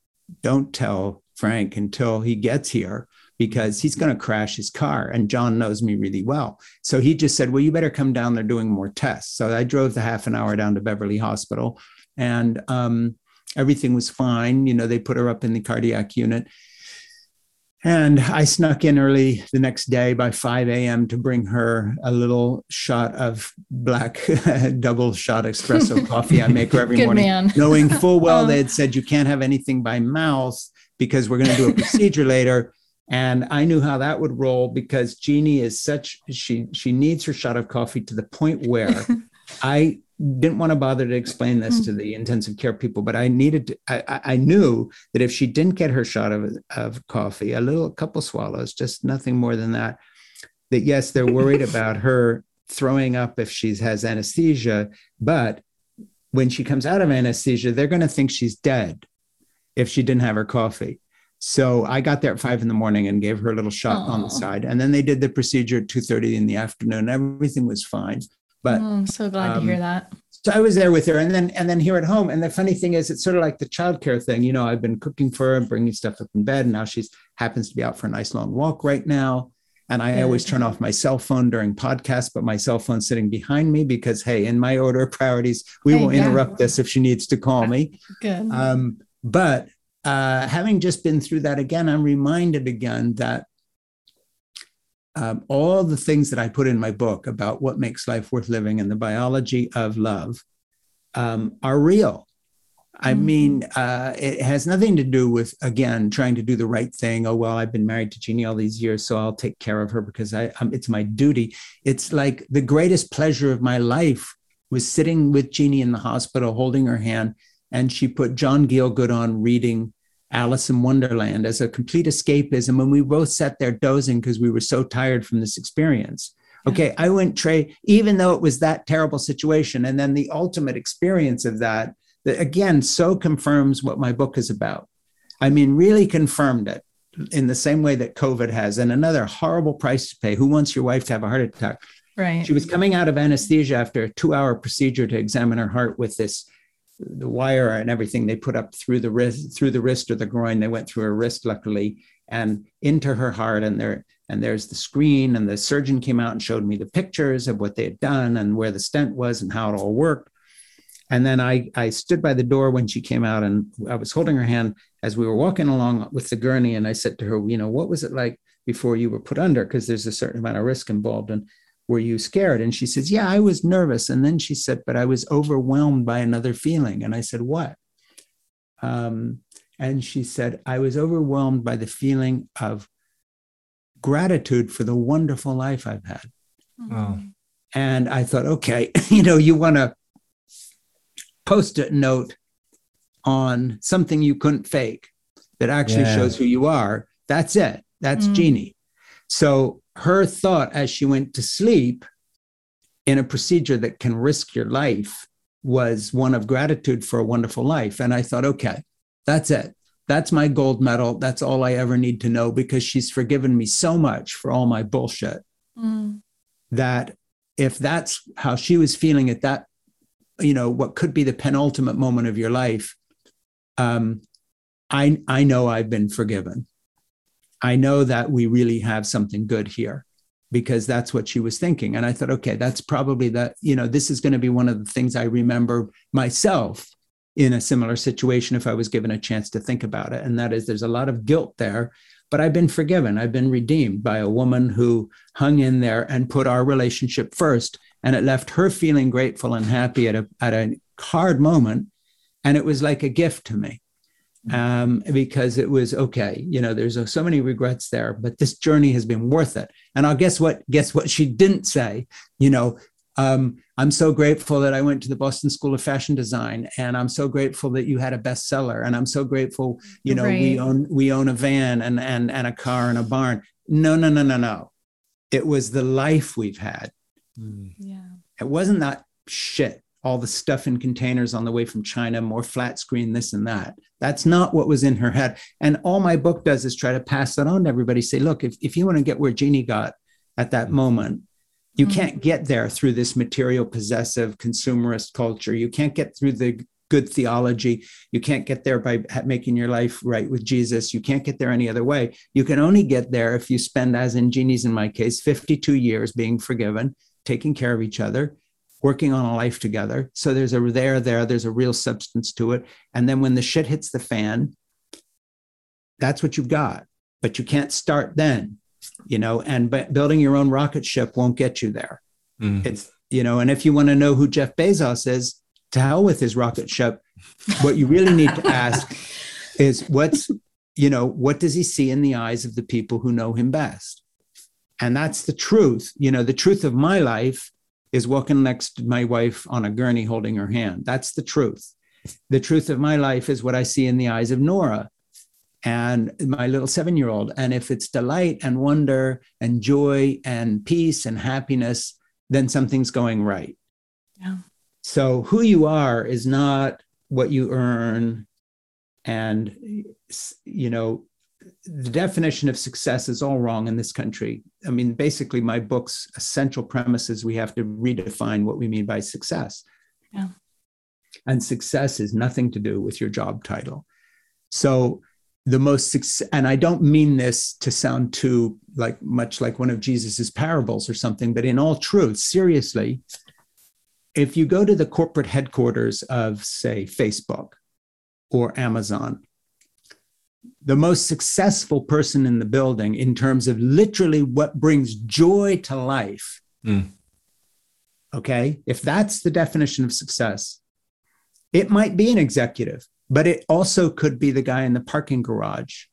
don't tell Frank until he gets here because he's going to crash his car. And John knows me really well. So he just said, Well, you better come down. They're doing more tests. So I drove the half an hour down to Beverly Hospital and um, everything was fine. You know, they put her up in the cardiac unit. And I snuck in early the next day by 5 a.m. to bring her a little shot of black <laughs> double shot espresso <laughs> coffee I make her every Good morning knowing full well Oh. <laughs> they had said you can't have anything by mouth because we're going to do a <laughs> procedure later. And I knew how that would roll because Jeannie is such she she needs her shot of coffee to the point where <laughs> I didn't want to bother to explain this to the intensive care people, but I needed to, I, I- I knew that if she didn't get her shot of, of coffee, a little a couple swallows, just nothing more than that, that yes, they're worried <laughs> about her throwing up if she has anesthesia, but when she comes out of anesthesia, they're going to think she's dead if she didn't have her coffee. So I got there at five in the morning and gave her a little shot on the side, and then they did the procedure at two thirty in the afternoon. Everything was fine, but Oh, I'm so glad to um, hear that. so I was there with her, and then and then here at home. And the funny thing is, it's sort of like the childcare thing. You know, I've been cooking for her and bringing stuff up in bed, and now she's happens to be out for a nice long walk right now. And I always turn off my cell phone during podcasts, but my cell phone's sitting behind me because, hey, in my order of priorities, we Hey, will yeah. interrupt this if she needs to call me. Good. Um, but uh, having just been through that again, I'm reminded again that um, all the things that I put in my book about what makes life worth living and the biology of love um, are real. I Mhm. mean, uh, it has nothing to do with, again, trying to do the right thing. Oh, well, I've been married to Jeannie all these years, so I'll take care of her because I, um, it's my duty. It's like the greatest pleasure of my life was sitting with Jeannie in the hospital, holding her hand, and she put John Gielgud on reading Alice in Wonderland as a complete escapism. And we both sat there dozing because we were so tired from this experience. Okay, I went Trey, even though it was that terrible situation. And then the ultimate experience of that, that again, so confirms what my book is about. I mean, really confirmed it in the same way that COVID has. And another horrible price to pay. Who wants your wife to have a heart attack? Right. She was coming out of anesthesia after a two hour procedure to examine her heart with this the wire and everything they put up through the wrist through the wrist or the groin they went through her wrist luckily and into her heart and there and there's the screen and the surgeon came out and showed me the pictures of what they had done and where the stent was and how it all worked and then I, I stood by the door when she came out and I was holding her hand as we were walking along with the gurney. And I said to her, you know, what was it like before you were put under? Because there's a certain amount of risk involved. And were you scared? And she says, yeah, I was nervous. And then she said, but I was overwhelmed by another feeling. And I said, what? Um, and she said, I was overwhelmed by the feeling of gratitude for the wonderful life I've had. Wow. And I thought, okay, <laughs> you know, you want to post it note on something you couldn't fake that actually Yeah. shows who you are. That's it. That's Mm. Jeannie. So her thought as she went to sleep in a procedure that can risk your life was one of gratitude for a wonderful life. And I thought, okay, that's it. That's my gold medal. That's all I ever need to know because she's forgiven me so much for all my bullshit Mm. that if that's how she was feeling at that, you know, what could be the penultimate moment of your life, um, I I know I've been forgiven. I know that we really have something good here because that's what she was thinking. And I thought, okay, that's probably that, you know, this is going to be one of the things I remember myself in a similar situation if I was given a chance to think about it. And that is there's a lot of guilt there, but I've been forgiven. I've been redeemed by a woman who hung in there and put our relationship first. And it left her feeling grateful and happy at a, at a hard moment. And it was like a gift to me um, because it was okay. You know, there's so many regrets there, but this journey has been worth it. And I'll guess what? Guess what she didn't say. You know, um, I'm so grateful that I went to the Boston School of Fashion Design, and I'm so grateful that you had a bestseller, and I'm so grateful. You know, we own we own a van and and and a car and a barn. No, no, no, no, no. It was the life we've had. Yeah. It wasn't that shit, all the stuff in containers on the way from China, more flat screen, this and that. That's not what was in her head. And all my book does is try to pass that on to everybody. Say, look, if, if you want to get where Jeannie got at that moment, you Mhm. can't get there through this material possessive consumerist culture. You can't get through the good theology. You can't get there by making your life right with Jesus. You can't get there any other way. You can only get there if you spend, as in Jeannie's in my case, 52 years being forgiven, taking care of each other, working on a life together. So there's a there, there, there's a real substance to it. And then when the shit hits the fan, that's what you've got. But you can't start then, you know, and but building your own rocket ship won't get you there. Mm. It's, you know, and if you want to know who Jeff Bezos is, to hell with his rocket ship. What you really need to ask <laughs> is what's, you know, what does he see in the eyes of the people who know him best? And that's the truth. You know, the truth of my life is walking next to my wife on a gurney holding her hand. That's the truth. The truth of my life is what I see in the eyes of Nora and my little seven year old. And if it's delight and wonder and joy and peace and happiness, then something's going right. Yeah. So who you are is not what you earn. And, you know, the definition of success is all wrong in this country. I mean, basically, my book's essential premise is we have to redefine what we mean by success. Yeah. And success is nothing to do with your job title. So, the most success, and I don't mean this to sound too like much like one of Jesus's parables or something, but in all truth, seriously, if you go to the corporate headquarters of, say, Facebook or Amazon, the most successful person in the building in terms of literally what brings joy to life. Mm. Okay. If that's the definition of success, it might be an executive, but it also could be the guy in the parking garage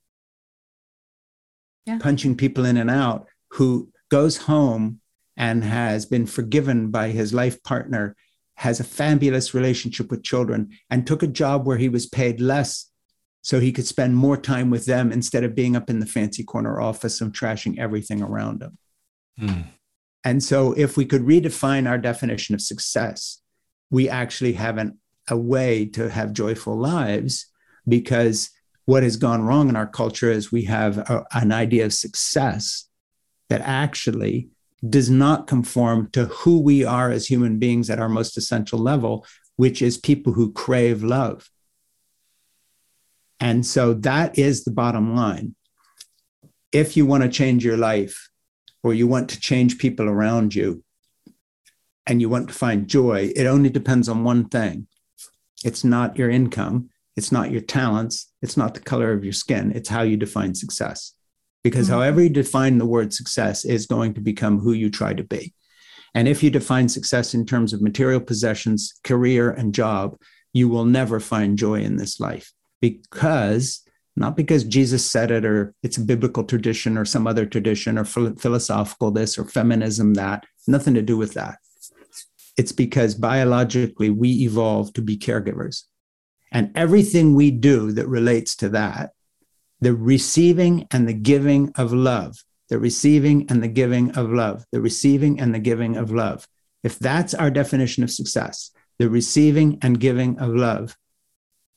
yeah. punching people in and out who goes home and has been forgiven by his life partner, has a fabulous relationship with children, and took a job where he was paid less so he could spend more time with them instead of being up in the fancy corner office and trashing everything around him. Mm. And so, if we could redefine our definition of success, we actually have an, a way to have joyful lives because what has gone wrong in our culture is we have a, an idea of success that actually does not conform to who we are as human beings at our most essential level, which is people who crave love. And so that is the bottom line. If you want to change your life or you want to change people around you and you want to find joy, it only depends on one thing it's not your income, it's not your talents, it's not the color of your skin, it's how you define success because mm-hmm. however you define the word success is going to become who you try to be. And if you define success in terms of material possessions, career, and job, you will never find joy in this life because not because Jesus said it or it's a biblical tradition or some other tradition or philosophical this or feminism that, nothing to do with that. It's because biologically we evolved to be caregivers. And everything we do that relates to that the receiving and the giving of love, the receiving and the giving of love, the receiving and the giving of love. If that's our definition of success, the receiving and giving of love,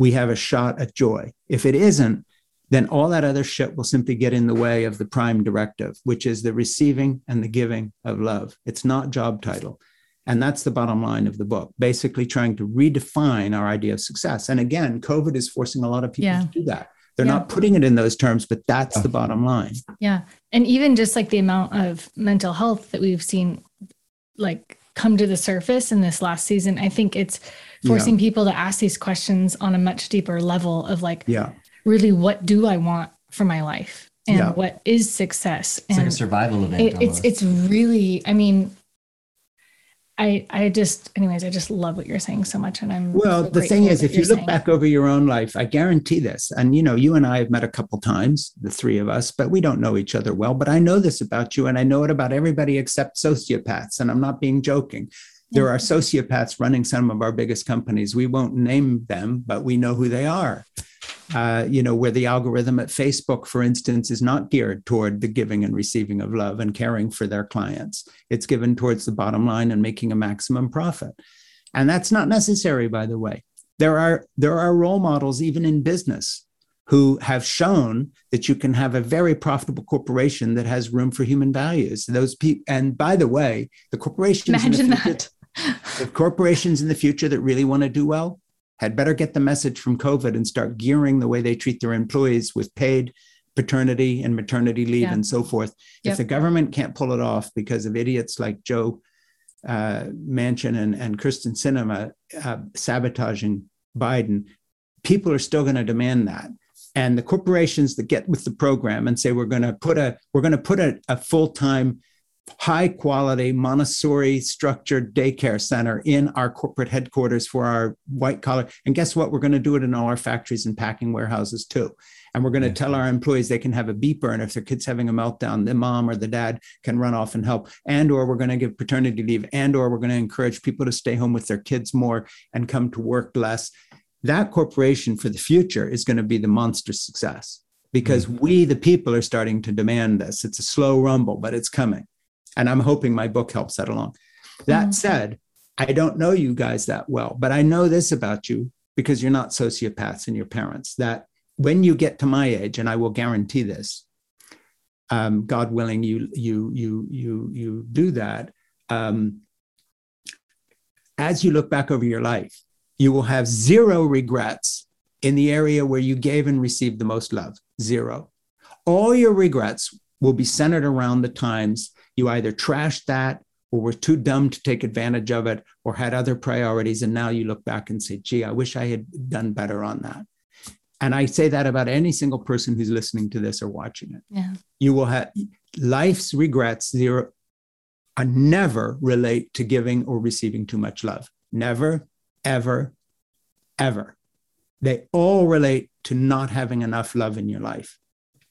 we have a shot at joy. If it isn't, then all that other shit will simply get in the way of the prime directive, which is the receiving and the giving of love. It's not job title. And that's the bottom line of the book, basically trying to redefine our idea of success. And again, COVID is forcing a lot of people yeah. to do that. They're yeah. not putting it in those terms, but that's the bottom line. Yeah. And even just like the amount of mental health that we've seen like come to the surface in this last season, I think it's forcing yeah. people to ask these questions on a much deeper level of like, yeah, really, what do I want for my life? And yeah. what is success? It's and like a survival event. It, it's it's really, I mean, I I just anyways I just love what you're saying so much and I'm well so the thing is if you look saying. back over your own life I guarantee this and you know you and I have met a couple times the three of us but we don't know each other well but I know this about you and I know it about everybody except sociopaths and I'm not being joking there are sociopaths running some of our biggest companies we won't name them but we know who they are uh, you know, where the algorithm at Facebook, for instance, is not geared toward the giving and receiving of love and caring for their clients. It's given towards the bottom line and making a maximum profit. And that's not necessary, by the way. There are there are role models even in business who have shown that you can have a very profitable corporation that has room for human values. Those people, and by the way, the corporations imagine that the corporations in the future that really want to do well had better get the message from COVID and start gearing the way they treat their employees with paid paternity and maternity leave yeah. and so forth. Yep. If the government can't pull it off because of idiots like Joe uh, Manchin and, and Kyrsten Sinema uh, sabotaging Biden, people are still going to demand that. And the corporations that get with the program and say we're going to put a we're going to put a, a full time high quality Montessori structured daycare center in our corporate headquarters for our white collar. And guess what? We're going to do it in all our factories and packing warehouses too. And we're going to tell our employees they can have a beeper. And if their kid's having a meltdown, the mom or the dad can run off and help. And or we're going to give paternity leave. And or we're going to encourage people to stay home with their kids more and come to work less. That corporation for the future is going to be the monster success because mm-hmm. we, the people, are starting to demand this. It's a slow rumble, but it's coming. And I'm hoping my book helps that along. That mm-hmm. said, I don't know you guys that well, but I know this about you because you're not sociopaths and your parents that when you get to my age, and I will guarantee this, um, God willing, you you you you you do that. Um, as you look back over your life, you will have zero regrets in the area where you gave and received the most love. Zero. All your regrets will be centered around the times you either trashed that or were too dumb to take advantage of it or had other priorities. And now you look back and say, gee, I wish I had done better on that. and I say that about any single person who's listening to this or watching it. Yeah. You will have life's regrets zero are never relate to giving or receiving too much love. Never, ever, ever. They all relate to not having enough love in your life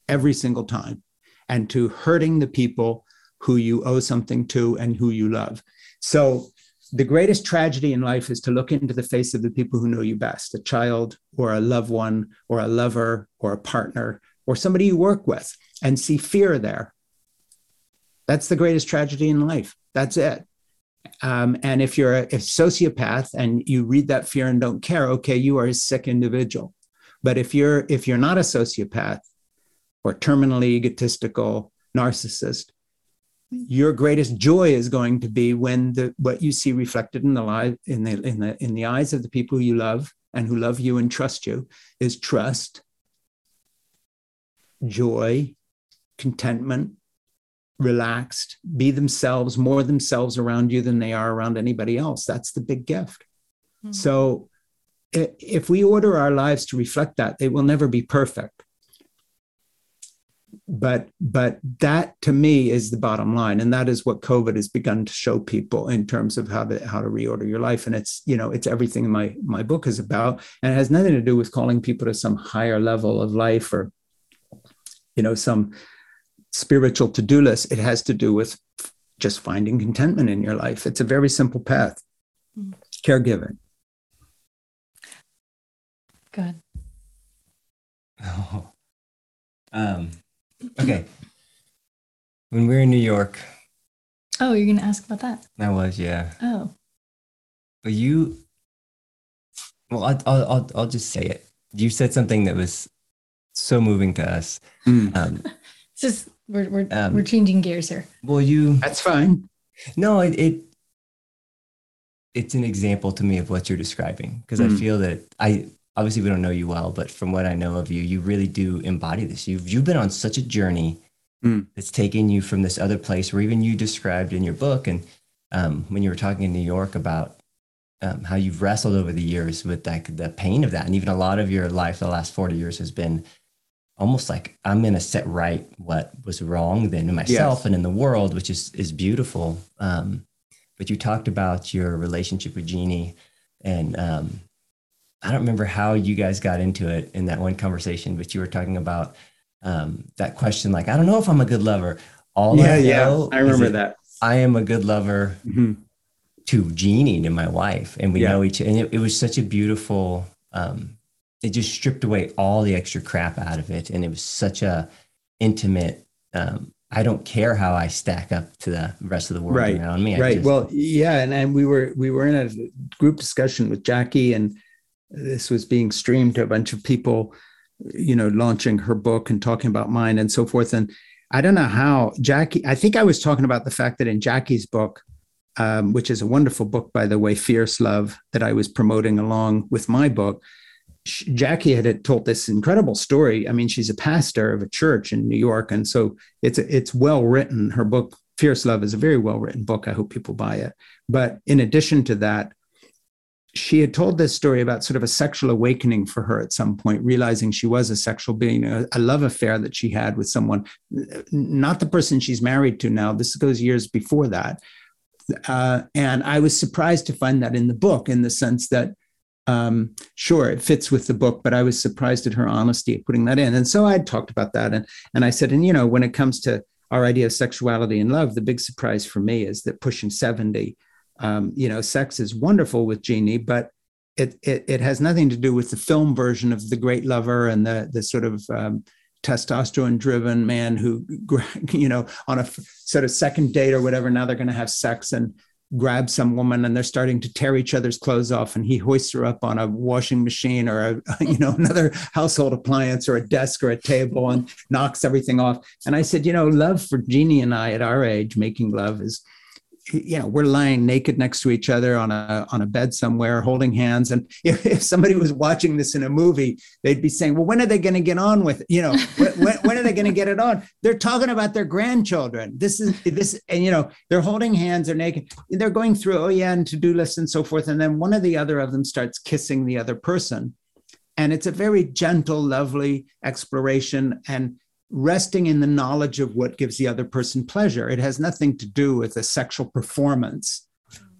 every single time and to hurting the people who you owe something to and who you love. So the greatest tragedy in life is to look into the face of the people who know you best a child or a loved one or a lover or a partner or somebody you work with and see fear there. That's the greatest tragedy in life. That's it. Um, and if you're a, a sociopath and you read that fear and don't care, okay, you are a sick individual. But if you're if you're not a sociopath or terminally egotistical narcissist, your greatest joy is going to be when the what you see reflected in the life in the in the in the eyes of the people you love and who love you and trust you is trust joy contentment relaxed be themselves more themselves around you than they are around anybody else. That's the big gift. Mm-hmm. so if we order our lives to reflect that they will never be perfect but but that to me is the bottom line. And that is what covid has begun to show people in terms of how to how to reorder your life. And it's you know it's everything my my book is about. And it has nothing to do with calling people to some higher level of life or you know some spiritual to-do list. It has to do with just finding contentment in your life. It's a very simple path. Mm-hmm. caregiving. Good <laughs> oh. um Okay. when we were in New York. Oh, you're gonna ask about that? I was, yeah. Oh. But you. Well, I'll, I'll, I'll just say it. You said something that was so moving to us. Mm. Um, <laughs> it's just we're we're um, we're changing gears here. Well, you. That's fine. No, it, it it's an example to me of what you're describing because mm. I feel that I obviously we don't know you well, but from what I know of you, you really do embody this. You've you've been on such a journey mm. that's taken you from this other place where even you described in your book and um, when you were talking in New York about um, how you've wrestled over the years with like the pain of that, and even a lot of your life the last forty years has been almost like I'm going to set right what was wrong then in myself yes. and in the world, which is is beautiful. Um, but you talked about your relationship with Jeannie and um, I don't remember how you guys got into it in that one conversation, but you were talking about um, that question, like, I don't know if I'm a good lover. All yeah, I yeah, I remember that. I am a good lover mm-hmm. to Jeannie, to my wife, and we yeah. know each. And it, it, was such a beautiful. Um, it just stripped away all the extra crap out of it, and it was such a intimate. Um, I don't care how I stack up to the rest of the world right. around me. I right. Just, well, yeah, and, and we were we were in a group discussion with Jackie and this was being streamed to a bunch of people, you know, launching her book and talking about mine and so forth. And I don't know how Jackie, I think I was talking about the fact that in Jackie's book, um, which is a wonderful book, by the way, Fierce Love, that I was promoting along with my book. Jackie had told this incredible story. I mean, she's a pastor of a church in New York, and so it's it's well written. Her book Fierce Love is a very well written book. I hope people buy it. But in addition to that, she had told this story about sort of a sexual awakening for her at some point, realizing she was a sexual being, a, a, love affair that she had with someone, not the person she's married to now. This goes years before that. Uh, and I was surprised to find that in the book, in the sense that, um, sure, it fits with the book, but I was surprised at her honesty at putting that in. And so I talked about that. And, and I said, and you know, when it comes to our idea of sexuality and love, the big surprise for me is that pushing 70, um, you know, sex is wonderful with Jeannie, but it, it, it has nothing to do with the film version of the great lover and the the sort of um, testosterone driven man who <laughs> you know on a sort of second date or whatever now they're going to have sex and grab some woman and they're starting to tear each other's clothes off and he hoists her up on a washing machine or a <laughs> you know another household appliance or a desk or a table and knocks everything off. And i said you know love for jeannie and i at our age making love is you know we're lying naked next to each other on a on a bed somewhere holding hands. And if, if somebody was watching this in a movie they'd be saying well when are they going to get on with it? you know when, when are they going to get it on? They're talking about their grandchildren. This is this and you know they're holding hands they're naked they're going through oh yeah and to-do lists and so forth. And then one or the other of them starts kissing the other person. And it's a very gentle, lovely exploration. And resting in the knowledge of what gives the other person pleasure. It has nothing to do with a sexual performance.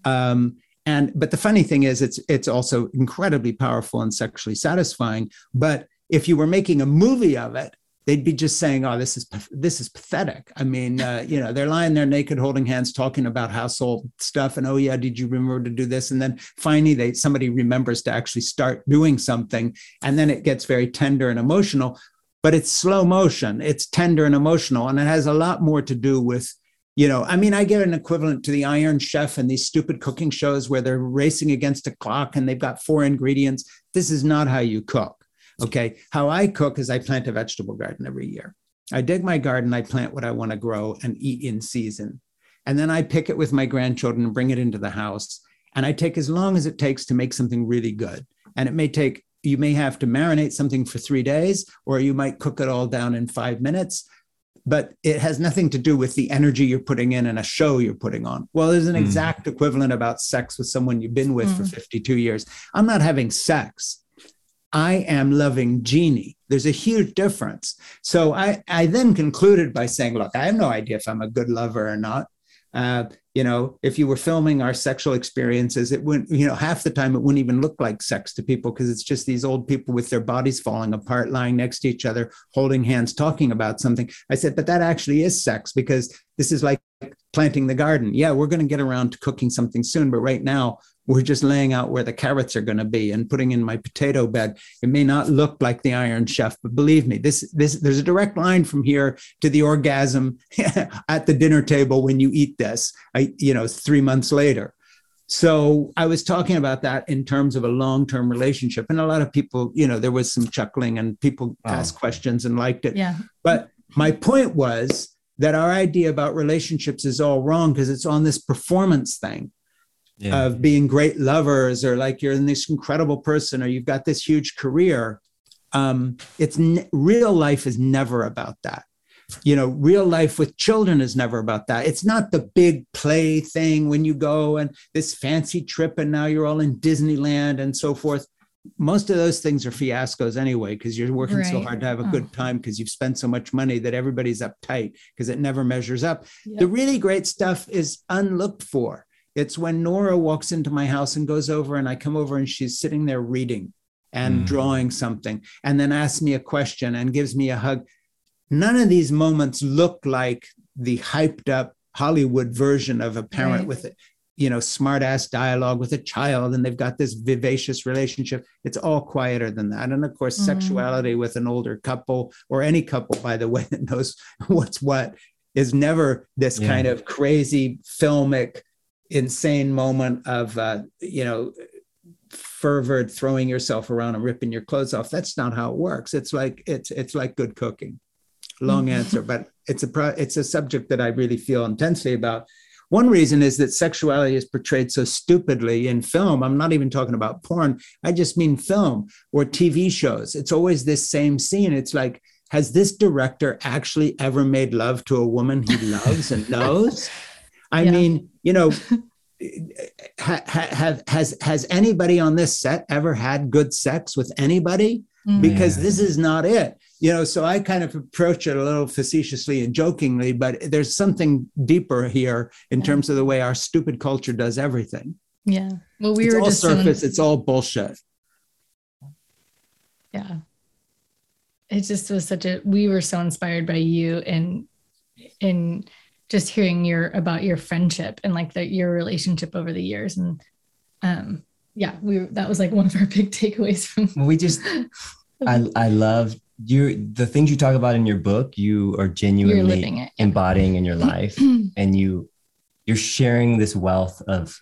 Um, and but the funny thing is, it's it's also incredibly powerful and sexually satisfying. But if you were making a movie of it, they'd be just saying, "Oh, this is this is pathetic." I mean, uh, you know, they're lying there naked, holding hands, talking about household stuff, and oh yeah, did you remember to do this? And then finally, they somebody remembers to actually start doing something, and then it gets very tender and emotional. But it's slow motion. It's tender and emotional, and it has a lot more to do with you know i mean i get an equivalent to the iron chef and these stupid cooking shows where they're racing against a clock and they've got four ingredients. This is not how you cook okay? How i cook is i plant a vegetable garden every year. I dig my garden i plant what i want to grow and eat in season. And then i pick it with my grandchildren and bring it into the house. And i take as long as it takes to make something really good. And it may take you may have to marinate something for three days or you might cook it all down in five minutes but it has nothing to do with the energy you're putting in and a show you're putting on. Well, there's an mm. exact equivalent about sex with someone you've been with mm. for 52 years. I'm not having sex. I am loving Genie. There's a huge difference. So I, I then concluded by saying, look, I have no idea if I'm a good lover or not. Uh, you know, if you were filming our sexual experiences, it wouldn't, you know, half the time it wouldn't even look like sex to people because it's just these old people with their bodies falling apart, lying next to each other, holding hands, talking about something. I said, but that actually is sex because this is like planting the garden. Yeah, we're going to get around to cooking something soon, but right now we're just laying out where the carrots are going to be and putting in my potato bed. It may not look like the Iron Chef, but believe me, this this there's a direct line from here to the orgasm <laughs> at the dinner table when you eat this. I you know three months later. So I was talking about that in terms of a long-term relationship, and a lot of people, you know, there was some chuckling and people oh. asked questions and liked it. Yeah. But my point was that our idea about relationships is all wrong because it's on this performance thing yeah. of being great lovers or like you're this incredible person or you've got this huge career um, it's n- real life is never about that you know real life with children is never about that it's not the big play thing when you go and this fancy trip and now you're all in disneyland and so forth most of those things are fiascos anyway because you're working right. so hard to have a good oh. time because you've spent so much money that everybody's uptight because it never measures up yep. the really great stuff is unlooked for it's when Nora walks into my house and goes over, and I come over and she's sitting there reading and mm. drawing something, and then asks me a question and gives me a hug. None of these moments look like the hyped up Hollywood version of a parent right. with it you know smart ass dialogue with a child and they've got this vivacious relationship it's all quieter than that and of course mm sexuality with an older couple or any couple by the way <laughs> that knows what's what is never this yeah. kind of crazy filmic insane moment of uh, you know fervored throwing yourself around and ripping your clothes off. That's not how it works. It's like it's it's like good cooking. Long mm-hmm. answer but it's a pro- it's a subject that i really feel intensely about. One reason is that sexuality is portrayed so stupidly in film. I'm not even talking about porn. I just mean film or tv shows. It's always this same scene. It's like has this director actually ever made love to a woman he loves and <laughs> knows I yeah. mean, you know, <laughs> ha, have has has anybody on this set ever had good sex with anybody? Mm-hmm. Because this is not it. You know, so I kind of approach it a little facetiously and jokingly, but there's something deeper here in yeah. terms of the way our stupid culture does everything. Yeah. Well, we it's were all just surface. it's all bullshit. Yeah. It just was such a. We were so inspired by you and and just hearing your about your friendship and like the, your relationship over the years and um yeah we that was like one of our big takeaways from we just <laughs> i i love you the things you talk about in your book you are genuinely it, yeah. embodying in your life <clears throat> and you you're sharing this wealth of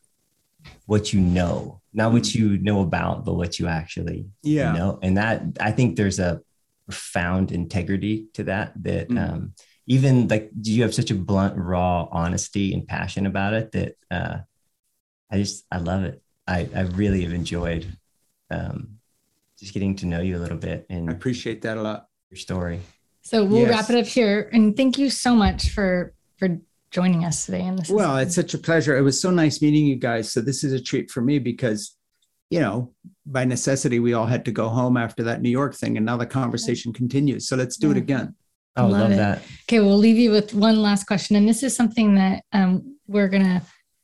what you know not what you know about but what you actually yeah know and that i think there's a profound integrity to that that mm. um even like you have such a blunt raw honesty and passion about it that uh, i just i love it. I i really have enjoyed um, just getting to know you a little bit and i appreciate that a lot. your story. So we'll yes. wrap it up here and thank you so much for for joining us today and this well it's such a pleasure. It was so nice meeting you guys. So this is a treat for me because you know, by necessity, we all had to go home after that New York thing, and now the conversation continues. So let's do it again. I Love love it. that. Okay, we'll leave you with one last question. And this is something that um, we're going to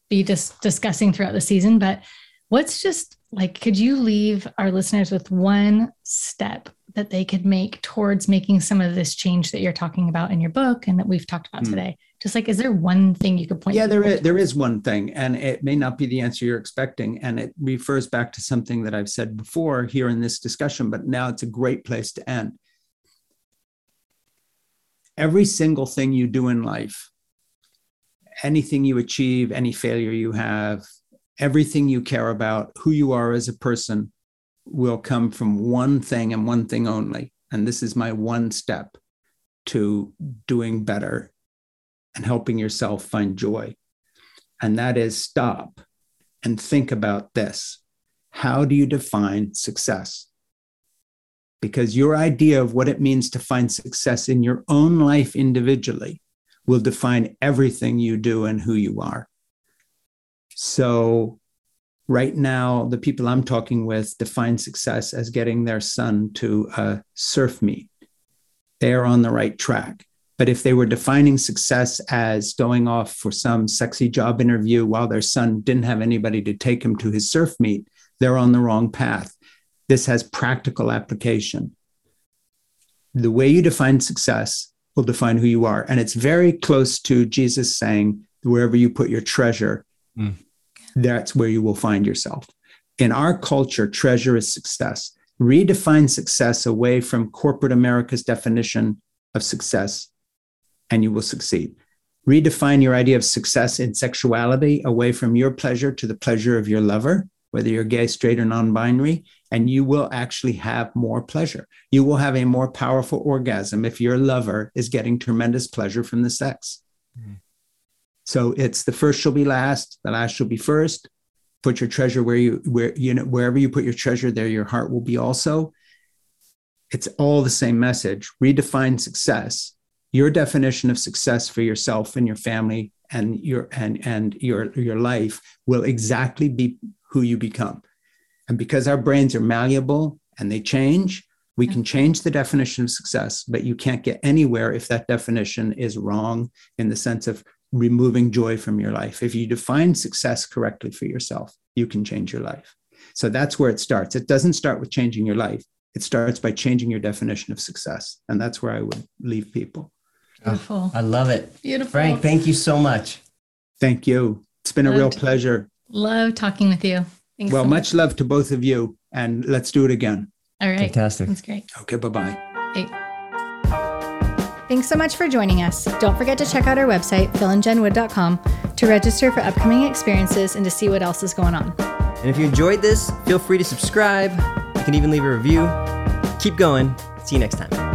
be dis- discussing throughout the season. But what's just like, could you leave our listeners with one step that they could make towards making some of this change that you're talking about in your book and that we've talked about Hmm. today? Just like, is there one thing you could point Yeah, there there is one thing, and it may not be the answer you're expecting. And it refers back to something that I've said before here in this discussion, but now it's a great place to end. Every single thing you do in life, anything you achieve, any failure you have, everything you care about, who you are as a person, will come from one thing and one thing only. And this is my one step to doing better and helping yourself find joy. And that is stop and think about this. How do you define success? Because your idea of what it means to find success in your own life individually will define everything you do and who you are. So, right now, the people I'm talking with define success as getting their son to a surf meet. They are on the right track. But if they were defining success as going off for some sexy job interview while their son didn't have anybody to take him to his surf meet, they're on the wrong path. This has practical application. The way you define success will define who you are. And it's very close to Jesus saying, wherever you put your treasure, Mm. that's where you will find yourself. In our culture, treasure is success. Redefine success away from corporate America's definition of success, and you will succeed. Redefine your idea of success in sexuality away from your pleasure to the pleasure of your lover, whether you're gay, straight, or non binary, and you will actually have more pleasure. You will have a more powerful orgasm if your lover is getting tremendous pleasure from the sex. Mhm. So it's the first shall be last, the last shall be first. Put your treasure where you where you know wherever you put your treasure, there your heart will be also. It's all the same message. Redefine success. Your definition of success for yourself and your family and your and and your your life will exactly be who you become. And because our brains are malleable and they change, we can change the definition of success, but you can't get anywhere if that definition is wrong in the sense of removing joy from your life. If you define success correctly for yourself, you can change your life. So that's where it starts. It doesn't start with changing your life. It starts by changing your definition of success. And that's where I would leave people. Beautiful. I love it. Beautiful. Frank, thank you so much. Thank you. It's been a real pleasure. Love talking with you. Thanks Well, so much love to both of you. And let's do it again. All right. Fantastic. That's great. Okay, bye bye. Hey. Thanks so much for joining us. Don't forget to check out our website, philandjenwood.com, to register for upcoming experiences and to see what else is going on. And if you enjoyed this, feel free to subscribe. You can even leave a review. Keep going. See you next time.